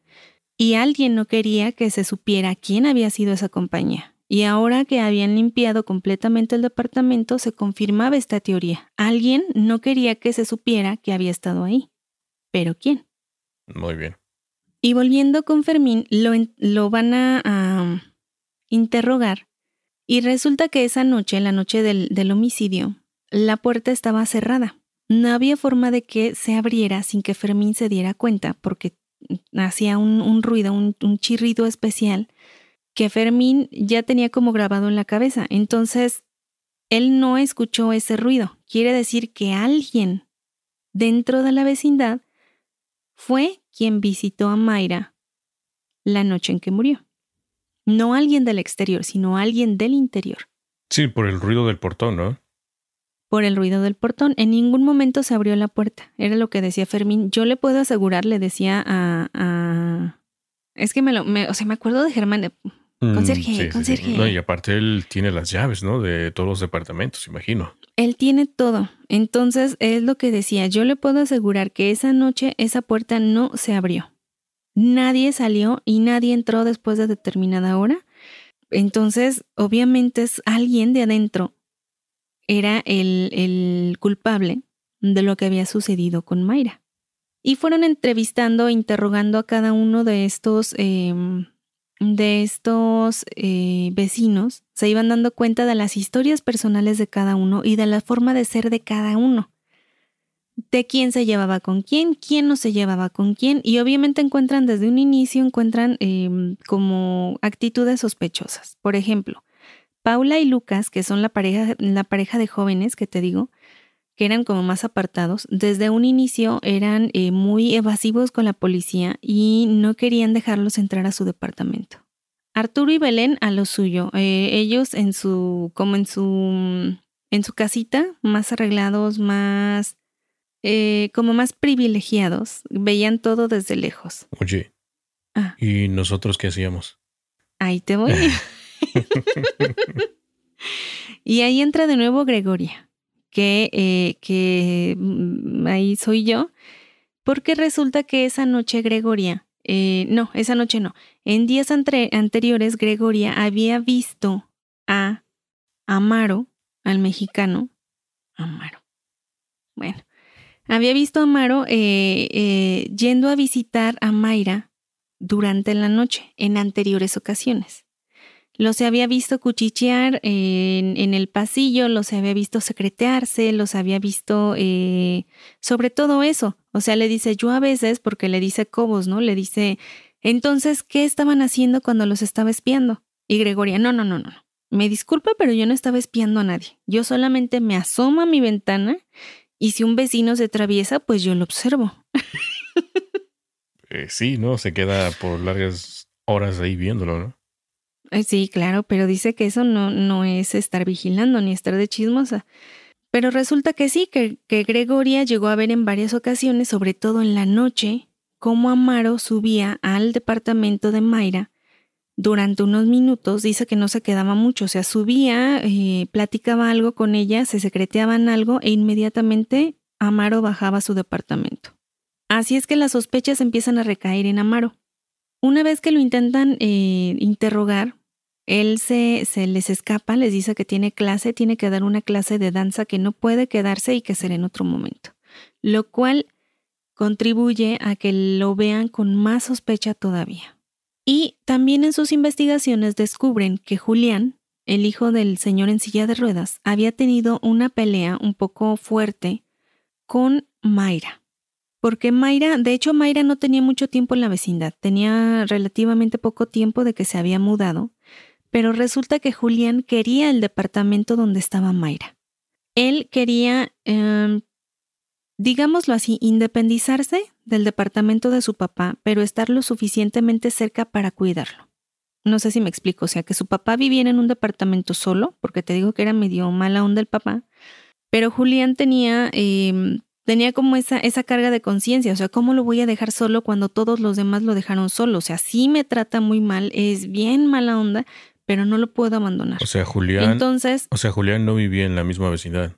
Y alguien no quería que se supiera quién había sido esa compañía. Y ahora que habían limpiado completamente el departamento, se confirmaba esta teoría. Alguien no quería que se supiera que había estado ahí. ¿Pero quién? Muy bien. Y volviendo con Fermín, lo, lo van a, interrogar y resulta que esa noche, la noche del, del homicidio, la puerta estaba cerrada. No había forma de que se abriera sin que Fermín se diera cuenta, porque hacía un, ruido, un, un, chirrido especial que Fermín ya tenía como grabado en la cabeza. Entonces, él no escuchó ese ruido. Quiere decir que alguien dentro de la vecindad fue quien visitó a Mayra la noche en que murió. No alguien del exterior, sino alguien del interior. Sí, por el ruido del portón, ¿no? Por el ruido del portón. En ningún momento se abrió la puerta. Era lo que decía Fermín. Yo le puedo asegurar, le decía a. Es que me lo. o sea, me acuerdo de Germán. Mm, conserje, conserje. No, y aparte él tiene las llaves, ¿no? De todos los departamentos, imagino. Él tiene todo. Entonces, es lo que decía. Yo le puedo asegurar que esa noche esa puerta no se abrió. Nadie salió y nadie entró después de determinada hora. Entonces, obviamente es alguien de adentro. Era el, el culpable de lo que había sucedido con Mayra. Y fueron entrevistando e interrogando a cada uno de estos em, de estos eh, vecinos se iban dando cuenta de las historias personales de cada uno y de la forma de ser de cada uno. De quién se llevaba con quién, quién no se llevaba con quién, y obviamente encuentran desde un inicio, encuentran em, como actitudes sospechosas. Por ejemplo, Paula y Lucas, que son la pareja, la pareja de jóvenes que te digo, que eran como más apartados, desde un inicio eran eh, muy evasivos con la policía y no querían dejarlos entrar a su departamento. Arturo y Belén a lo suyo, eh, ellos en su, como en su, en su casita, más arreglados, más, eh, como más privilegiados, veían todo desde lejos. Oye, ah. ¿y nosotros qué hacíamos? Ahí te voy. [laughs] [laughs] y ahí entra de nuevo Gregoria que, eh, que mm, ahí soy yo, porque resulta que esa noche Gregoria, eh, no, esa noche no, en días anteriores Gregoria había visto a Amaro, al mexicano, Amaro, bueno, había visto a Amaro eh, yendo a visitar a Mayra durante la noche en anteriores ocasiones. Los había visto cuchichear en, el pasillo, los había visto secretearse, los había visto eh, sobre todo eso. O sea, le dice yo a veces, porque le dice Cobos, ¿no? Le dice, entonces, ¿qué estaban haciendo cuando los estaba espiando? Y Gregoria, no, no, no, no. Me disculpa, pero yo no estaba espiando a nadie. Yo solamente me asomo a mi ventana y si un vecino se atraviesa, pues yo lo observo. Eh, sí, ¿no? Se queda por largas horas ahí viéndolo, ¿no? Eh, sí, claro, pero dice que eso no, no es estar vigilando ni estar de chismosa. Pero resulta que sí, que, que Gregoria llegó a ver en varias ocasiones, sobre todo en la noche, cómo Amaro subía al departamento de Mayra durante unos minutos, dice que no se quedaba mucho, o sea, subía, eh, platicaba algo con ella, se secreteaban algo e inmediatamente Amaro bajaba a su departamento. Así es que las sospechas empiezan a recaer en Amaro. Una vez que lo intentan eh, interrogar, él se, se, les escapa, les dice que tiene clase, tiene que dar una clase de danza que no puede quedarse y que será en otro momento, lo cual contribuye a que lo vean con más sospecha todavía. Y también en sus investigaciones descubren que Julián, el hijo del señor en silla de ruedas, había tenido una pelea un poco fuerte con Mayra porque Mayra, de hecho Mayra no tenía mucho tiempo en la vecindad, tenía relativamente poco tiempo de que se había mudado, pero resulta que Julián quería el departamento donde estaba Mayra. Él quería, em, digámoslo así, independizarse del departamento de su papá, pero estar lo suficientemente cerca para cuidarlo. No sé si me explico, o sea, que su papá viviera en un departamento solo, porque te digo que era medio mala onda el papá, pero Julián tenía em, tenía como esa, esa carga de conciencia, o sea, ¿cómo lo voy a dejar solo cuando todos los demás lo dejaron solo? O sea, sí me trata muy mal, es bien mala onda, pero no lo puedo abandonar. O sea, Julián. Entonces. O sea, Julián no vivía en la misma vecindad.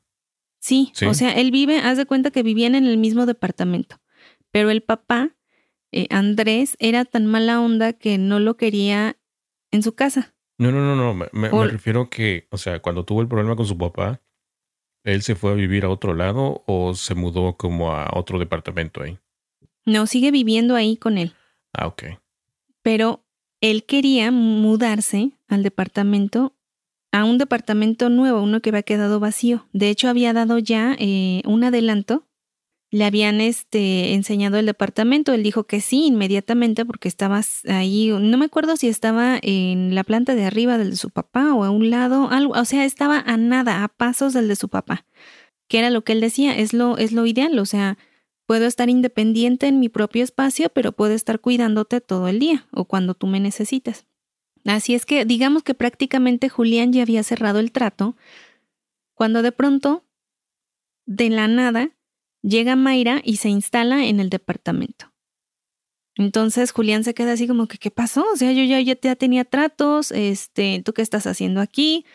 Sí, o sea, él vive, haz de cuenta que vivían en el mismo departamento, pero el papá, eh, Andrés, era tan mala onda que no lo quería en su casa. No, no, no, no. Me, me, me refiero que, o sea, cuando tuvo el problema con su papá, ¿él se fue a vivir a otro lado o se mudó como a otro departamento ahí? No, sigue viviendo ahí con él. Ah, ok. Pero él quería mudarse al departamento, a un departamento nuevo, uno que había quedado vacío. De hecho, había dado ya eh, un adelanto le habían este, enseñado el departamento. Él dijo que sí, inmediatamente, porque estaba ahí. No me acuerdo si estaba en la planta de arriba del de su papá o a un lado, algo, o sea, estaba a nada, a pasos del de su papá. Que era lo que él decía, es lo, es lo ideal. O sea, puedo estar independiente en mi propio espacio, pero puedo estar cuidándote todo el día o cuando tú me necesites. Así es que digamos que prácticamente Julián ya había cerrado el trato, cuando de pronto, de la nada, Llega Mayra y se instala en el departamento. Entonces Julián se queda así como que, ¿qué pasó? O sea, yo ya, ya, tenía tratos, este, ¿tú qué estás haciendo aquí?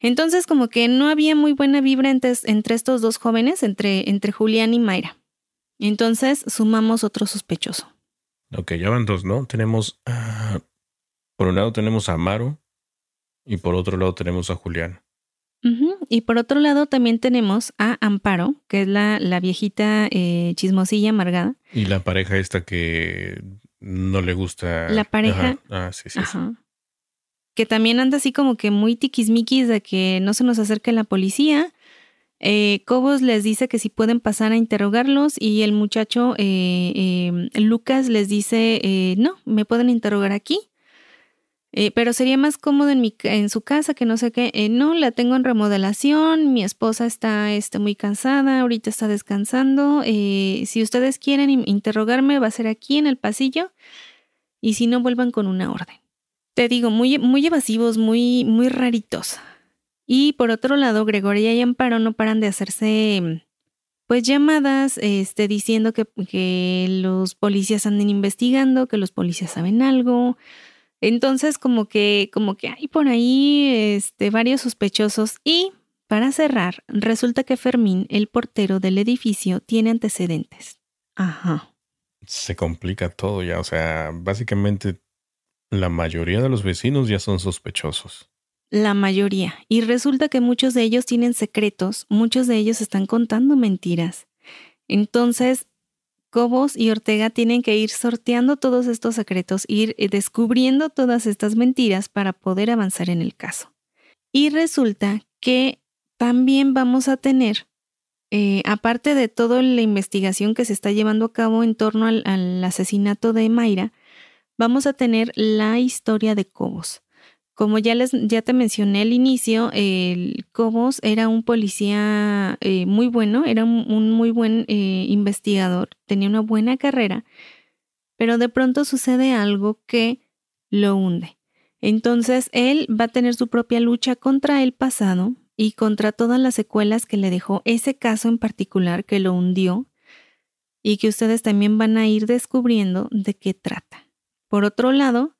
Entonces como que no había muy buena vibra entre, estos dos jóvenes, entre, entre Julián y Mayra. Entonces sumamos otro sospechoso. Ok, ya van dos, ¿no? Tenemos, por un lado tenemos a Amaro y por otro lado tenemos a Julián. Y por otro lado también tenemos a Amparo, que es la, la viejita eh, chismosilla amargada. Y la pareja esta que no le gusta. La pareja. Ah, sí, sí, sí. Que también anda así como que muy tiquismiquis de que no se nos acerque la policía. Eh, Cobos les dice que si pueden pasar a interrogarlos y el muchacho eh, Lucas les dice, no, me pueden interrogar aquí. Eh, pero sería más cómodo en, mi, en su casa que no sé qué. Eh, no, la tengo en remodelación, mi esposa está, está muy cansada, ahorita está descansando. Eh, si ustedes quieren interrogarme, va a ser aquí en el pasillo y si no, vuelvan con una orden. Te digo, muy, muy evasivos, muy, muy raritos. Y por otro lado, Gregoria y Amparo no paran de hacerse pues llamadas este, diciendo que, que los policías anden investigando, que los policías saben algo. Entonces, como que, como que hay por ahí este, varios sospechosos y para cerrar, resulta que Fermín, el portero del edificio, tiene antecedentes. Ajá. Se complica todo ya, o sea, básicamente la mayoría de los vecinos ya son sospechosos. La mayoría. Y resulta que muchos de ellos tienen secretos, muchos de ellos están contando mentiras. Entonces, Cobos y Ortega tienen que ir sorteando todos estos secretos, ir eh, descubriendo todas estas mentiras para poder avanzar en el caso. Y resulta que también vamos a tener, eh, aparte de toda la investigación que se está llevando a cabo en torno al, al asesinato de Mayra, vamos a tener la historia de Cobos. Como ya, les, ya te mencioné al inicio, el Cobos era un policía eh, muy bueno, era un, muy buen eh, investigador, tenía una buena carrera, pero de pronto sucede algo que lo hunde. Entonces él va a tener su propia lucha contra el pasado y contra todas las secuelas que le dejó ese caso en particular que lo hundió y que ustedes también van a ir descubriendo de qué trata. Por otro lado,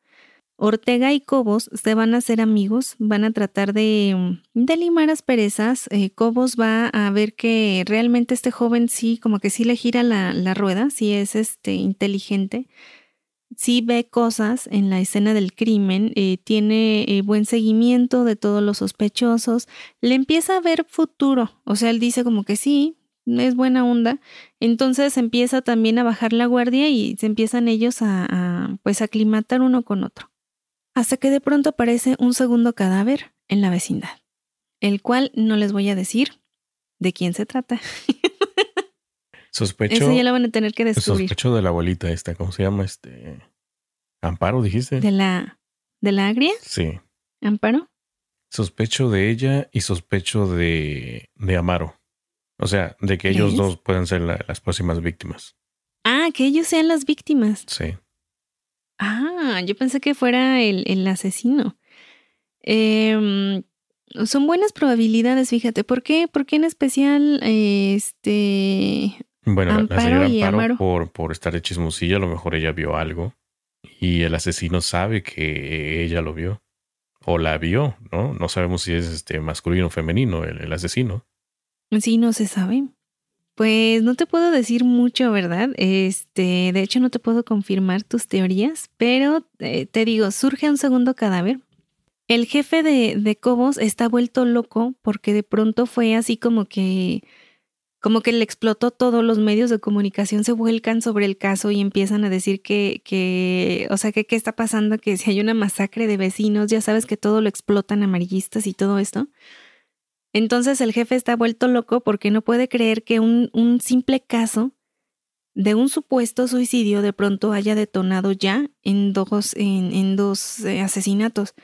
Ortega y Cobos se van a hacer amigos, van a tratar de, de limar asperezas. Eh, Cobos va a ver que realmente este joven sí, como que sí le gira la, la rueda, sí es este, inteligente, sí ve cosas en la escena del crimen, eh, tiene eh, buen seguimiento de todos los sospechosos, le empieza a ver futuro, o sea, él dice como que sí, es buena onda, entonces empieza también a bajar la guardia y se empiezan ellos a, a pues aclimatar uno con otro hasta que de pronto aparece un segundo cadáver en la vecindad, el cual no les voy a decir de quién se trata. Sospecho. Eso ya lo van a tener que descubrir. Sospecho de la abuelita esta, ¿cómo se llama? Este. Amparo, dijiste. De la. ¿De la agria? Sí. ¿Amparo? Sospecho de ella y sospecho de. de Amaro. O sea, de que ellos dos puedan ser las próximas víctimas. Ah, que ellos sean las víctimas. Sí. Ah, yo pensé que fuera el, asesino. Em, son buenas probabilidades, fíjate. ¿Por qué? ¿Por qué en especial este bueno, la señora Amparo, Por, por estar de chismosilla, a lo mejor ella vio algo y el asesino sabe que ella lo vio o la vio, ¿no? No sabemos si es este masculino o femenino el, el asesino. Sí, no se sabe. Pues no te puedo decir mucho, ¿verdad? Este, de hecho no te puedo confirmar tus teorías, pero eh, te digo, surge un segundo cadáver. el jefe de, de Cobos está vuelto loco porque de pronto fue así como que como que le explotó todo, los medios de comunicación se vuelcan sobre el caso y empiezan a decir que, que o sea, que qué está pasando, que si hay una masacre de vecinos, ya sabes que todo lo explotan amarillistas y todo esto. Entonces el jefe está vuelto loco porque no puede creer que un, un simple caso de un supuesto suicidio de pronto haya detonado ya en dos, en, en dos eh, asesinatos.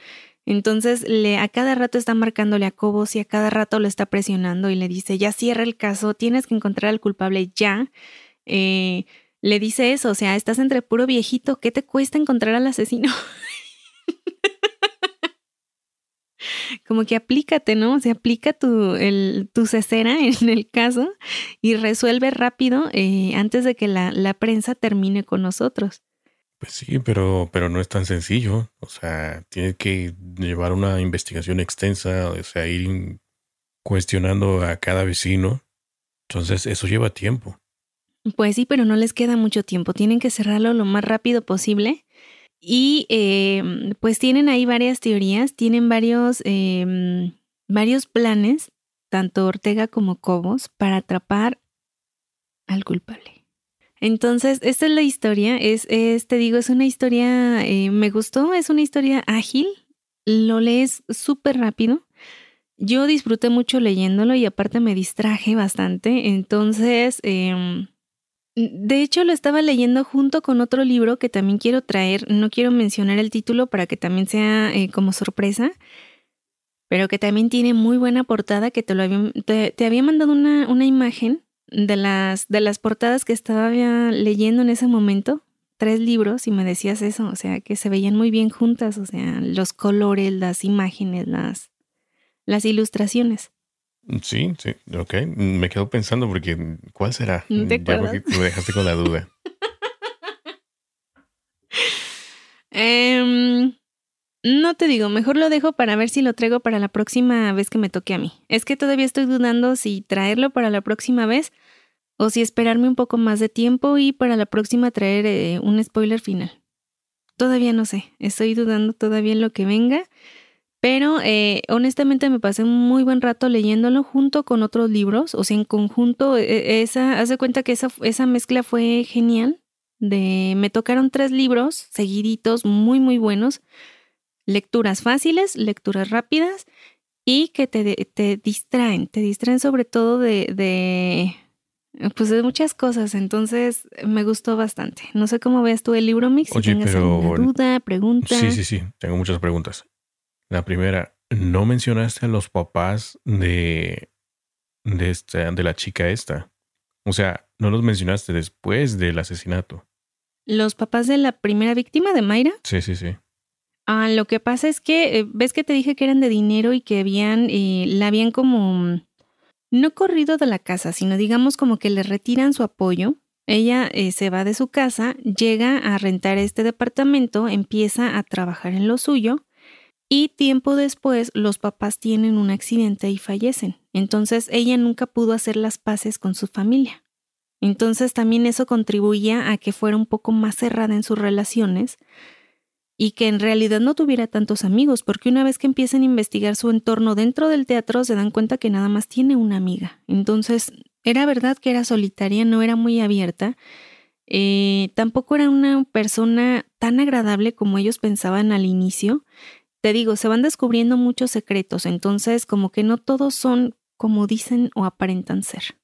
Entonces le, a cada rato está marcándole a Cobos y a cada rato lo está presionando y le dice, ya cierra el caso, tienes que encontrar al culpable ya. Eh, le dice eso, o sea, estás entre puro viejito, ¿qué te cuesta encontrar al asesino? [laughs] [laughs] como que aplícate, ¿no? O sea, aplica tu, el, tu cesera [laughs] en el caso y resuelve rápido eh, antes de que la, la, prensa termine con nosotros. Pues sí, pero, pero no es tan sencillo. O sea, tiene que llevar una investigación extensa, o sea, ir cuestionando a cada vecino. Entonces, eso lleva tiempo. Pues sí, pero no les queda mucho tiempo. Tienen que cerrarlo lo más rápido posible y eh, pues tienen ahí varias teorías, tienen varios, eh, varios planes, tanto Ortega como Cobos, para atrapar al culpable. Entonces, esta es la historia, es, es te digo, es una historia, eh, me gustó, es una historia ágil, lo lees súper rápido. Yo disfruté mucho leyéndolo y aparte me distraje bastante, entonces em, de hecho, lo estaba leyendo junto con otro libro que también quiero traer. No quiero mencionar el título para que también sea eh, como sorpresa, pero que también tiene muy buena portada, que te, lo había, te, había mandado una, una, imagen de las, de las portadas que estaba leyendo en ese momento. Tres libros y me decías eso, o sea, que se veían muy bien juntas, o sea, los colores, las imágenes, las, las ilustraciones. Sí, sí, ok. Me quedo pensando porque ¿cuál será? ¿No te ya me dejaste con la duda. [laughs] Em, no te digo, mejor lo dejo para ver si lo traigo para la próxima vez que me toque a mí. Es que todavía estoy dudando si traerlo para la próxima vez o si esperarme un poco más de tiempo y para la próxima traer eh, un spoiler final. Todavía no sé, estoy dudando todavía en lo que venga. Pero eh, honestamente me pasé un muy buen rato leyéndolo junto con otros libros, o sea, en conjunto, e, esa, haz de cuenta que esa, esa mezcla fue genial. De, me tocaron tres libros seguiditos, muy, muy buenos. Lecturas fáciles, lecturas rápidas y que te, te distraen, te distraen sobre todo de, de, pues de muchas cosas. Entonces me gustó bastante. No sé cómo ves tú el libro mix. Si Oye, pero duda, pregunta. Sí, sí, sí. Tengo muchas preguntas. La primera, no mencionaste a los papás de, de, esta, de la chica esta. O sea, no los mencionaste después del asesinato. ¿Los papás de la primera víctima de Mayra? Sí, sí, sí. Ah, lo que pasa es que, eh, ves que te dije que eran de dinero y que habían, eh, la habían como, no corrido de la casa, sino digamos como que le retiran su apoyo. Ella eh, se va de su casa, llega a rentar este departamento, empieza a trabajar en lo suyo y tiempo después los papás tienen un accidente y fallecen. Entonces ella nunca pudo hacer las paces con su familia. Entonces también eso contribuía a que fuera un poco más cerrada en sus relaciones y que en realidad no tuviera tantos amigos, porque una vez que empiezan a investigar su entorno dentro del teatro se dan cuenta que nada más tiene una amiga. Entonces era verdad que era solitaria, no era muy abierta. Eh, tampoco era una persona tan agradable como ellos pensaban al inicio te digo, se van descubriendo muchos secretos, entonces como que no todos son como dicen o aparentan ser.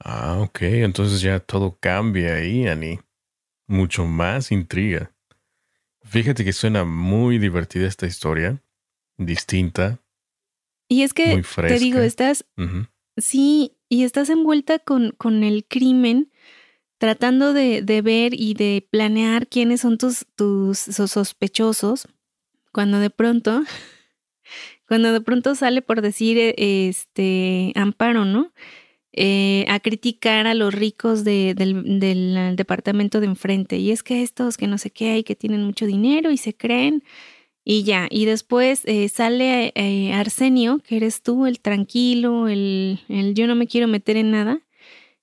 Ah, ok, entonces ya todo cambia ahí, Ani. Mucho más intriga. Fíjate que suena muy divertida esta historia, distinta. Y es que, te digo, estás, sí, y estás envuelta con, con el crimen, tratando de, de, ver y de planear quiénes son tus, tus sospechosos, cuando de pronto, cuando de pronto sale por decir este amparo, ¿no? Eh, a criticar a los ricos del, departamento de enfrente. Y es que estos que no sé qué hay, que tienen mucho dinero y se creen. Y ya, y después eh, sale eh, Arsenio, que eres tú, el tranquilo, el, el, yo no me quiero meter en nada.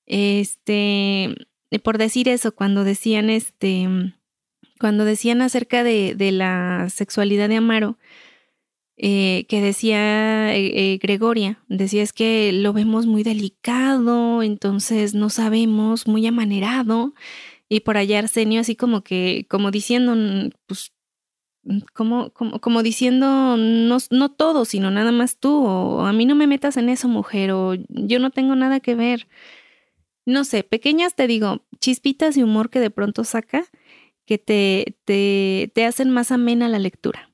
Este, por decir eso, cuando decían este, cuando decían acerca de, la sexualidad de Amaro, eh, que decía eh, eh, Gregoria, decía es que lo vemos muy delicado, entonces no sabemos, muy amanerado, y por allá Arsenio así como que, como diciendo, pues, como, como, como diciendo, no, no todo, sino nada más tú, o a mí no me metas en eso, mujer, o yo no tengo nada que ver. No sé, pequeñas te digo, chispitas de humor que de pronto saca, que te, te, te hacen más amena la lectura.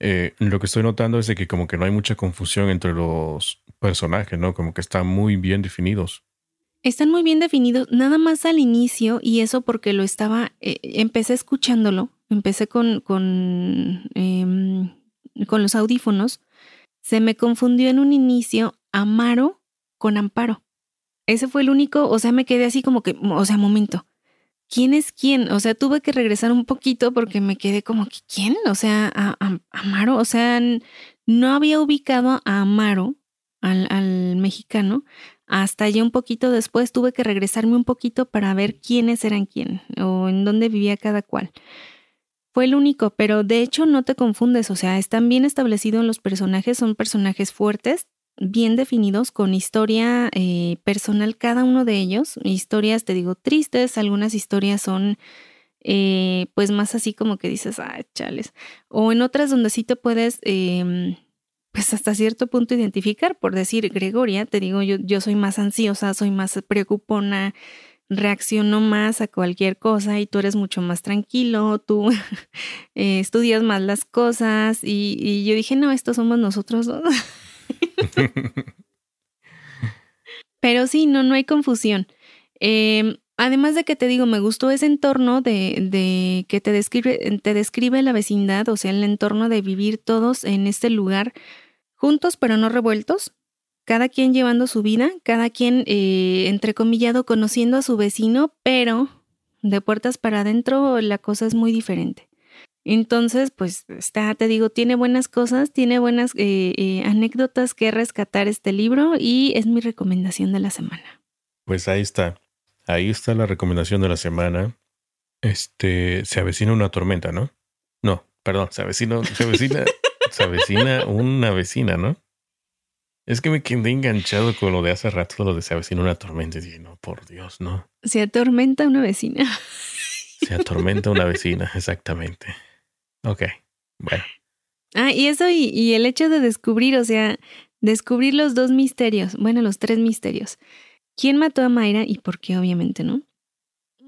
Eh, lo que estoy notando es de que como que no hay mucha confusión entre los personajes, ¿no? Como que están muy bien definidos. Están muy bien definidos, nada más al inicio, y eso porque lo estaba, eh, empecé escuchándolo, empecé con, con, em, con los audífonos, se me confundió en un inicio Amaro con Amparo. Ese fue el único, o sea, me quedé así como que, o sea, momento, ¿quién es quién? O sea, tuve que regresar un poquito porque me quedé como, ¿quién? O sea, a, Amaro, o sea, no había ubicado a Amaro, al, al, mexicano, hasta ya un poquito después tuve que regresarme un poquito para ver quiénes eran quién o en dónde vivía cada cual. Fue el único, pero de hecho no te confundes, o sea, están bien establecidos los personajes, son personajes fuertes, bien definidos, con historia eh, personal cada uno de ellos. Historias, te digo, tristes, algunas historias son eh, pues más así como que dices, ah, chales. O en otras donde sí te puedes, em, pues hasta cierto punto identificar, por decir, Gregoria, te digo, yo, yo soy más ansiosa, soy más preocupona, reacciono más a cualquier cosa y tú eres mucho más tranquilo, tú eh, [laughs] estudias más las cosas y, y yo dije, no, estos somos nosotros dos. [laughs] Pero sí, no, no hay confusión. Em, además de que te digo, me gustó ese entorno de, que te describe, te describe la vecindad, o sea, el entorno de vivir todos en este lugar juntos pero no revueltos, cada quien llevando su vida, cada quien, eh, entrecomillado, conociendo a su vecino, pero de puertas para adentro la cosa es muy diferente. Entonces, pues está, te digo, tiene buenas cosas, tiene buenas eh, eh, anécdotas que rescatar este libro y es mi recomendación de la semana. Pues ahí está, ahí está la recomendación de la semana. Este, se avecina una tormenta, ¿no? No, perdón, se avecina, se avecina, [laughs] se avecina una vecina, ¿no? Es que me quedé enganchado con lo de hace rato, lo de se avecina una tormenta. Y dije, no, por Dios, no. Se atormenta una vecina. Se atormenta una vecina, exactamente. Ok, bueno. Ah, y eso y, el hecho de descubrir, o sea, descubrir los dos misterios, bueno, los tres misterios. ¿Quién mató a Mayra y por qué, obviamente, no?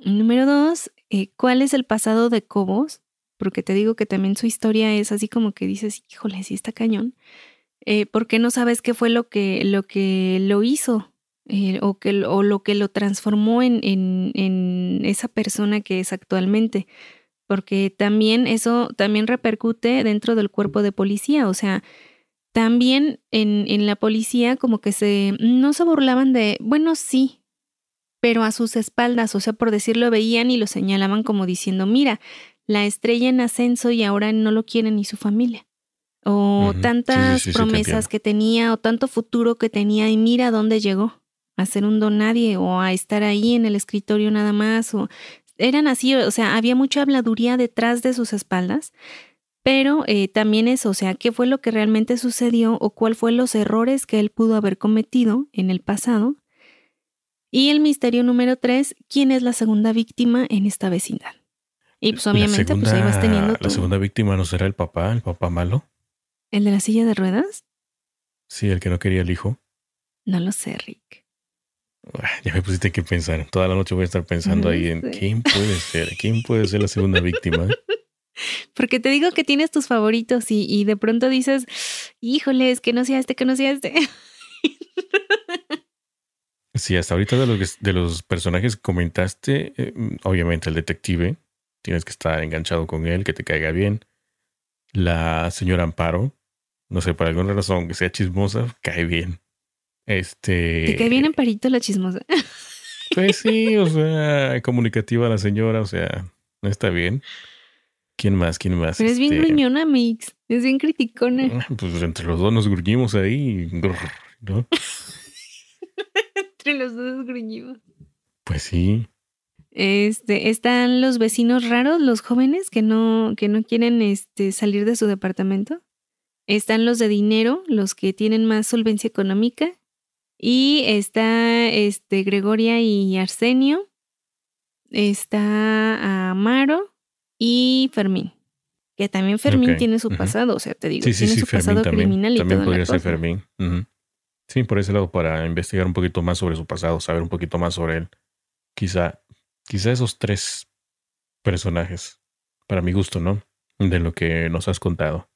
Número dos, eh, ¿cuál es el pasado de Cobos? Porque te digo que también su historia es así como que dices, híjole, sí está cañón. Eh, ¿Por qué no sabes qué fue lo que lo, que lo hizo? Eh, o, que, o lo que lo transformó en, en, en esa persona que es actualmente porque también eso también repercute dentro del cuerpo de policía, o sea, también en, en la policía como que se, no se burlaban de, bueno, sí, pero a sus espaldas, o sea, por decirlo, veían y lo señalaban como diciendo, mira, la estrella en ascenso y ahora no lo quiere ni su familia. O tantas promesas que tenía, o tanto futuro que tenía, y mira dónde llegó, a ser un don nadie, o a estar ahí en el escritorio nada más, o eran así, o sea, había mucha habladuría detrás de sus espaldas, pero eh, también eso, o sea, qué fue lo que realmente sucedió o cuál fue los errores que él pudo haber cometido en el pasado. Y el misterio número tres, ¿quién es la segunda víctima en esta vecindad? Y pues obviamente pues ahí vas teniendo... ¿La segunda víctima no será el papá, el papá malo? ¿El de la silla de ruedas? Sí, el que no quería el hijo. No lo sé, Rick. Ya me pusiste que pensar. Toda la noche voy a estar pensando ahí en [laughs] quién puede ser, quién puede ser la segunda víctima. [laughs] Porque te digo que tienes tus favoritos y, y de pronto dices, híjole, es que no sea este, que no sea este. [laughs] Sí, hasta ahorita de los, de los personajes que comentaste, eh, obviamente el detective, tienes que estar enganchado con él, que te caiga bien. La señora Amparo, no sé, por alguna razón que sea chismosa, cae bien. Este. Te cae bien Amparito la chismosa. [laughs] Pues sí, o sea, comunicativa la señora, o sea, no está bien. ¿Quién más? ¿Quién más? Pero es bien este, gruñona, Mix. Es bien criticona. Ah, pues entre los dos nos gruñimos ahí, ¿no? [laughs] entre los dos gruñimos. Pues sí. Este, están los vecinos raros, los jóvenes que no, que no quieren este, salir de su departamento. Están los de dinero, los que tienen más solvencia económica. Y está este, Gregoria y Arsenio. Está Amaro y Fermín. Que también Fermín tiene su pasado, o sea, te digo, tiene su pasado criminal y También podría ser Fermín. Sí, por ese lado, para investigar un poquito más sobre su pasado, saber un poquito más sobre él. Quizá, quizá esos tres personajes, para mi gusto, ¿no? De lo que nos has contado.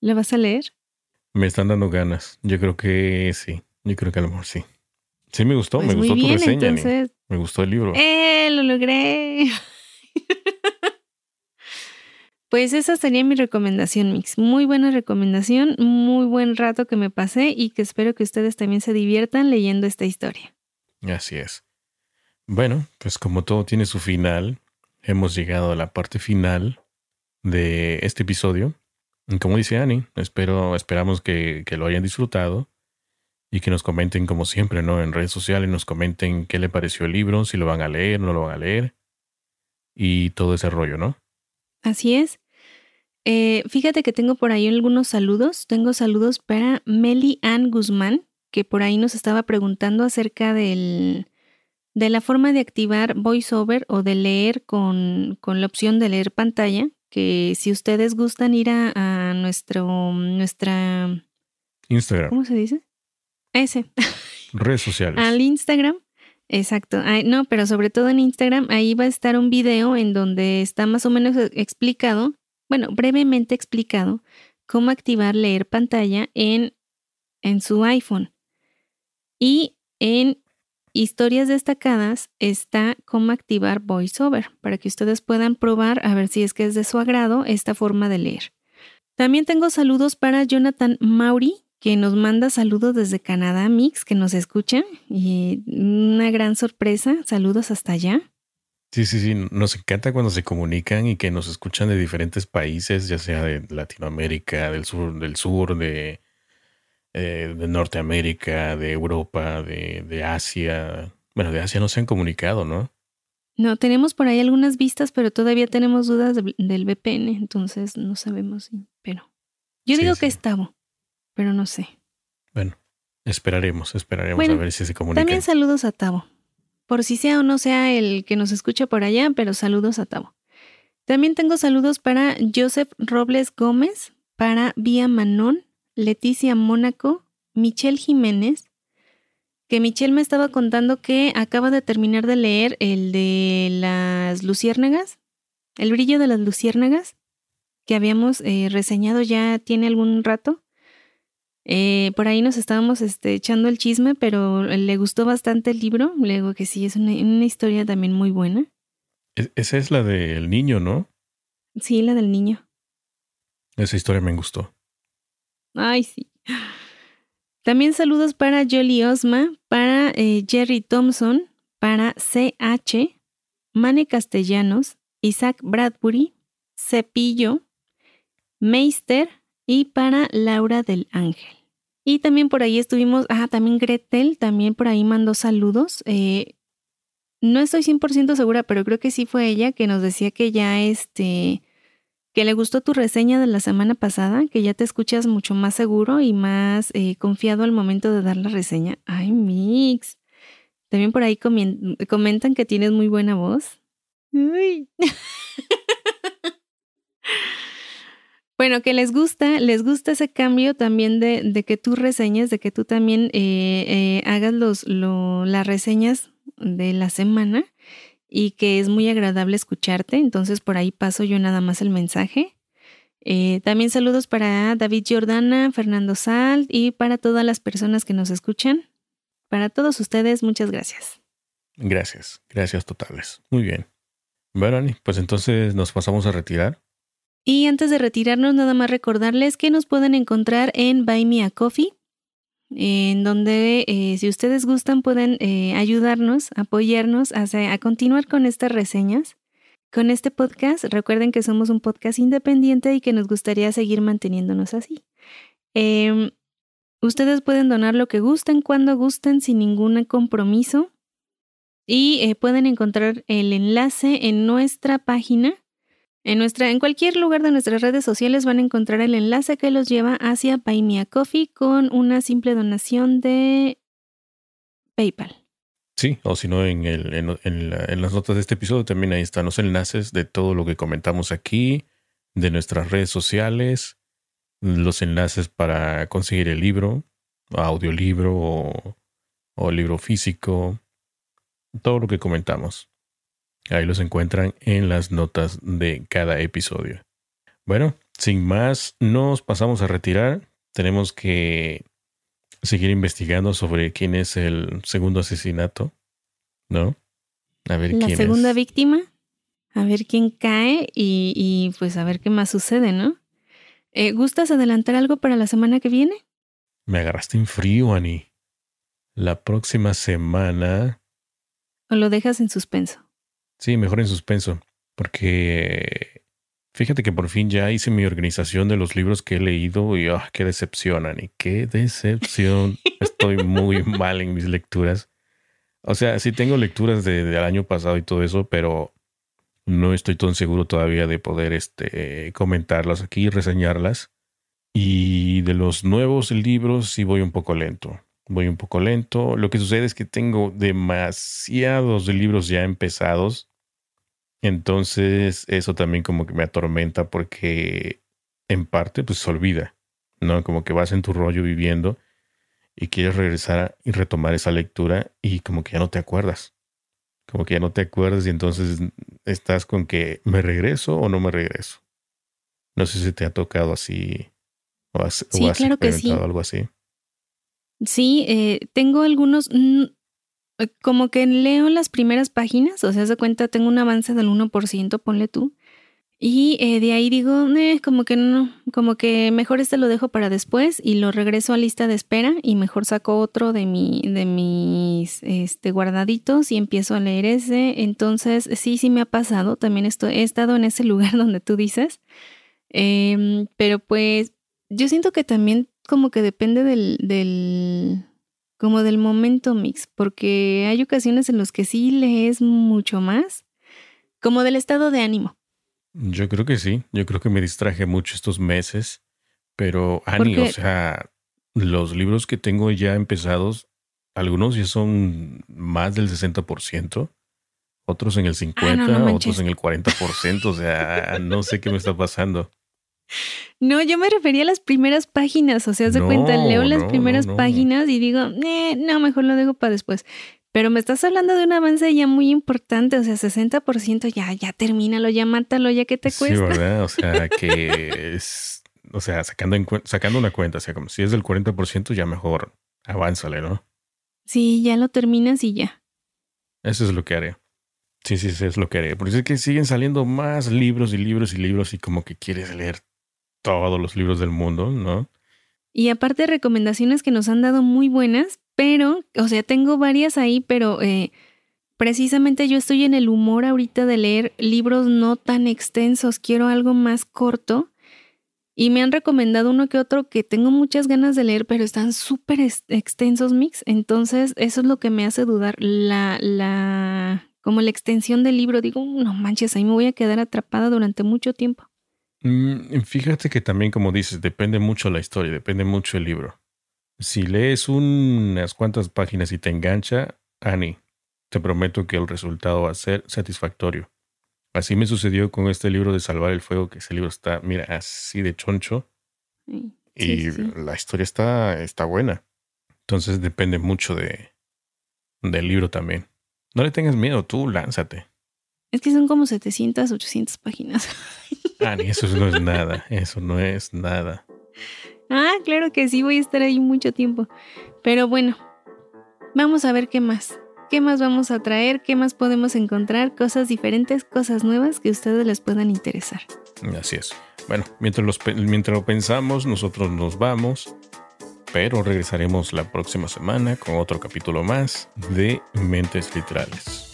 ¿Le vas a leer? Me están dando ganas. Yo creo que sí. Yo creo que a lo mejor sí. Sí, me gustó, me pues gustó tu reseña. Me gustó el libro. ¡Eh! Lo logré. Pues esa sería mi recomendación, Mix. Muy buena recomendación, muy buen rato que me pasé y que espero que ustedes también se diviertan leyendo esta historia. Así es. Bueno, pues como todo tiene su final, hemos llegado a la parte final de este episodio. Y como dice Annie, espero, esperamos que, que lo hayan disfrutado y que nos comenten como siempre, ¿no? En redes sociales nos comenten qué le pareció el libro, si lo van a leer, no lo van a leer y todo ese rollo, ¿no? Así es. Eh, fíjate que tengo por ahí algunos saludos. Tengo saludos para Meli Ann Guzmán, que por ahí nos estaba preguntando acerca del, de la forma de activar VoiceOver o de leer con, con la opción de leer pantalla. Que si ustedes gustan ir a, nuestro nuestra Instagram. ¿Cómo se dice? Ese. Redes sociales. Al Instagram. Exacto. no, pero sobre todo en Instagram, ahí va a estar un video en donde está más o menos explicado, bueno, brevemente explicado, cómo activar leer pantalla en, en su iPhone. Y en historias destacadas está cómo activar VoiceOver, para que ustedes puedan probar a ver si es que es de su agrado esta forma de leer. También tengo saludos para Jonathan Mauri, que nos manda saludos desde Canadá, Mix, que nos escucha. Y una gran sorpresa. Saludos hasta allá. Sí, sí, sí. Nos encanta cuando se comunican y que nos escuchan de diferentes países, ya sea de Latinoamérica, del sur, del sur, de, eh, de Norteamérica, de Europa, de, de Asia. Bueno, de Asia no se han comunicado, ¿no? No, tenemos por ahí algunas vistas, pero todavía tenemos dudas del VPN, entonces no sabemos, pero yo digo que es Tavo pero no sé. Bueno, esperaremos, esperaremos a ver si se comunica. También saludos a Tavo. Por si sea o no sea el que nos escucha por allá, pero saludos a Tavo. También tengo saludos para Joseph Robles Gómez, para Vía Manón, Leticia Mónaco, Michelle Jiménez, que Michelle me estaba contando que acaba de terminar de leer el de las luciérnagas, el brillo de las luciérnagas, que habíamos eh, reseñado ya tiene algún rato. Eh, por ahí nos estábamos este, echando el chisme, pero le gustó bastante el libro. Le digo que sí, es una, historia también muy buena. esa es la del niño, ¿no? Sí, la del niño. Esa historia me gustó. Ay, sí. También saludos para Jolly Osma, para eh, Jerry Thompson, para CH, Mane Castellanos, Isaac Bradbury, Cepillo, Meister y para Laura del Ángel. Y también por ahí estuvimos, ah, también Gretel, también por ahí mandó saludos. Eh, no estoy 100% segura, pero creo que sí fue ella que nos decía que ya este, que le gustó tu reseña de la semana pasada, que ya te escuchas mucho más seguro y más eh, confiado al momento de dar la reseña. Ay, Mix. También por ahí comentan que tienes muy buena voz. Uy. [laughs] Bueno, que les gusta, les gusta ese cambio también de, que tú reseñes, de que tú también eh, eh, hagas los, las reseñas de la semana y que es muy agradable escucharte. Entonces por ahí paso yo nada más el mensaje. Eh, también saludos para David Jordana, Fernando Sal y para todas las personas que nos escuchan. Para todos ustedes, muchas gracias. Gracias, gracias totales. Muy bien. Bueno, pues entonces nos pasamos a retirar. Y antes de retirarnos, nada más recordarles que nos pueden encontrar en Buy Me a Coffee, en donde eh, si ustedes gustan pueden eh, ayudarnos, apoyarnos a, continuar con estas reseñas. Con este podcast, recuerden que somos un podcast independiente y que nos gustaría seguir manteniéndonos así. Em, ustedes pueden donar lo que gusten, cuando gusten, sin ningún compromiso. Y eh, pueden encontrar el enlace en nuestra página En, nuestra, en cualquier lugar de nuestras redes sociales van a encontrar el enlace que los lleva hacia Buy Coffee con una simple donación de PayPal. Sí, o si no, en, el, las notas de este episodio también ahí están los enlaces de todo lo que comentamos aquí, de nuestras redes sociales, los enlaces para conseguir el libro, audiolibro o libro físico, todo lo que comentamos. Ahí los encuentran en las notas de cada episodio. Bueno, sin más, nos pasamos a retirar. Tenemos que seguir investigando sobre quién es el segundo asesinato, ¿no? A ver La segunda víctima, a ver quién cae y, pues a ver qué más sucede, ¿no? Eh, ¿Gustas adelantar algo para la semana que viene? Me agarraste en frío, Ani. La próxima semana. ¿O lo dejas en suspenso? Sí, mejor en suspenso. Porque fíjate que por fin ya hice mi organización de los libros que he leído y oh, qué decepción, Ani. Qué decepción. Estoy muy mal en mis lecturas. O sea, sí tengo lecturas del año pasado y todo eso, pero no estoy tan seguro todavía de poder este, comentarlas aquí, reseñarlas. Y de los nuevos libros sí voy un poco lento. Voy un poco lento. Lo que sucede es que tengo demasiados libros ya empezados. Entonces eso también como que me atormenta porque en parte pues se olvida, ¿no? Como que vas en tu rollo viviendo y quieres regresar y retomar esa lectura y como que ya no te acuerdas. Como que ya no te acuerdas y entonces estás con que me regreso o no me regreso. No sé si te ha tocado así o has, sí, claro que sí. algo así. Sí, eh, tengo algunos, como que leo las primeras páginas, o sea, se cuenta, tengo un avance del 1%, ponle tú. Y eh, de ahí digo, eh, como que no, como que mejor este lo dejo para después y lo regreso a lista de espera y mejor saco otro de mi, de mis este, guardaditos y empiezo a leer ese. Entonces, sí, sí me ha pasado. También estoy, he estado en ese [laughs] lugar donde tú dices. Em, pero pues, yo siento que también como que depende del, del, como del momento mix, porque hay ocasiones en los que sí lees mucho más, como del estado de ánimo. Yo creo que sí, yo creo que me distraje mucho estos meses, pero Ani, o sea, los libros que tengo ya empezados, algunos ya son más del 60%, otros en el 50%, ah, otros en el 40%, o sea, no sé qué me está pasando. No, yo me refería a las primeras páginas, o sea, se cuenta, leo las primeras páginas y digo, eh, no, mejor lo dejo para después. Pero me estás hablando de un avance ya muy importante, o sea, 60% ya, ya termínalo, ya mátalo, ya que te cuesta. Sí, ¿verdad? O sea, [laughs] que es, o sea, sacando, sacando una cuenta, o sea, como si es del 40%, ya mejor avánzale, ¿no? Sí, ya lo terminas y ya. Eso es lo que haré. Sí, sí, sí, es lo que haré. Porque es que siguen saliendo más libros y libros y libros y como que quieres leer todos los libros del mundo, ¿no? Y aparte recomendaciones que nos han dado muy buenas, pero, o sea, tengo varias ahí, pero eh, precisamente yo estoy en el humor ahorita de leer libros no tan extensos, quiero algo más corto. Y me han recomendado uno que otro que tengo muchas ganas de leer, pero están súper extensos, Mix. Entonces, eso es lo que me hace dudar. La, la, como la extensión del libro, digo, no manches, ahí me voy a quedar atrapada durante mucho tiempo. Mm, fíjate que también, como dices, depende mucho la historia, depende mucho el libro. Si lees unas cuantas páginas y te engancha, Ani, te prometo que el resultado va a ser satisfactorio. Así me sucedió con este libro de Salvar el Fuego, que ese libro está, mira, así de choncho. y la historia está, está buena. Entonces depende mucho de, del libro también. No le tengas miedo, tú lánzate. Es que son como 700, 800 páginas. [laughs] Ah, ni eso no es nada. Eso no es nada. Ah, claro que sí, voy a estar ahí mucho tiempo. Pero bueno, vamos a ver qué más. ¿Qué más vamos a traer? ¿Qué más podemos encontrar? Cosas diferentes, cosas nuevas que a ustedes les puedan interesar. Así es. Bueno, mientras, mientras lo pensamos, nosotros nos vamos. Pero regresaremos la próxima semana con otro capítulo más de Mentes Literales.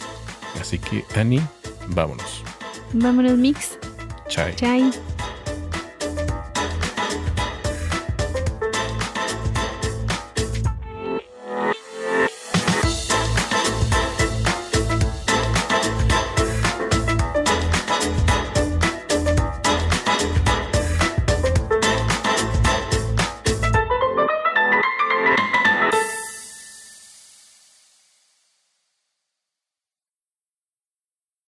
Así que, Ani, vámonos. Vámonos, Mix. Chai. Chai.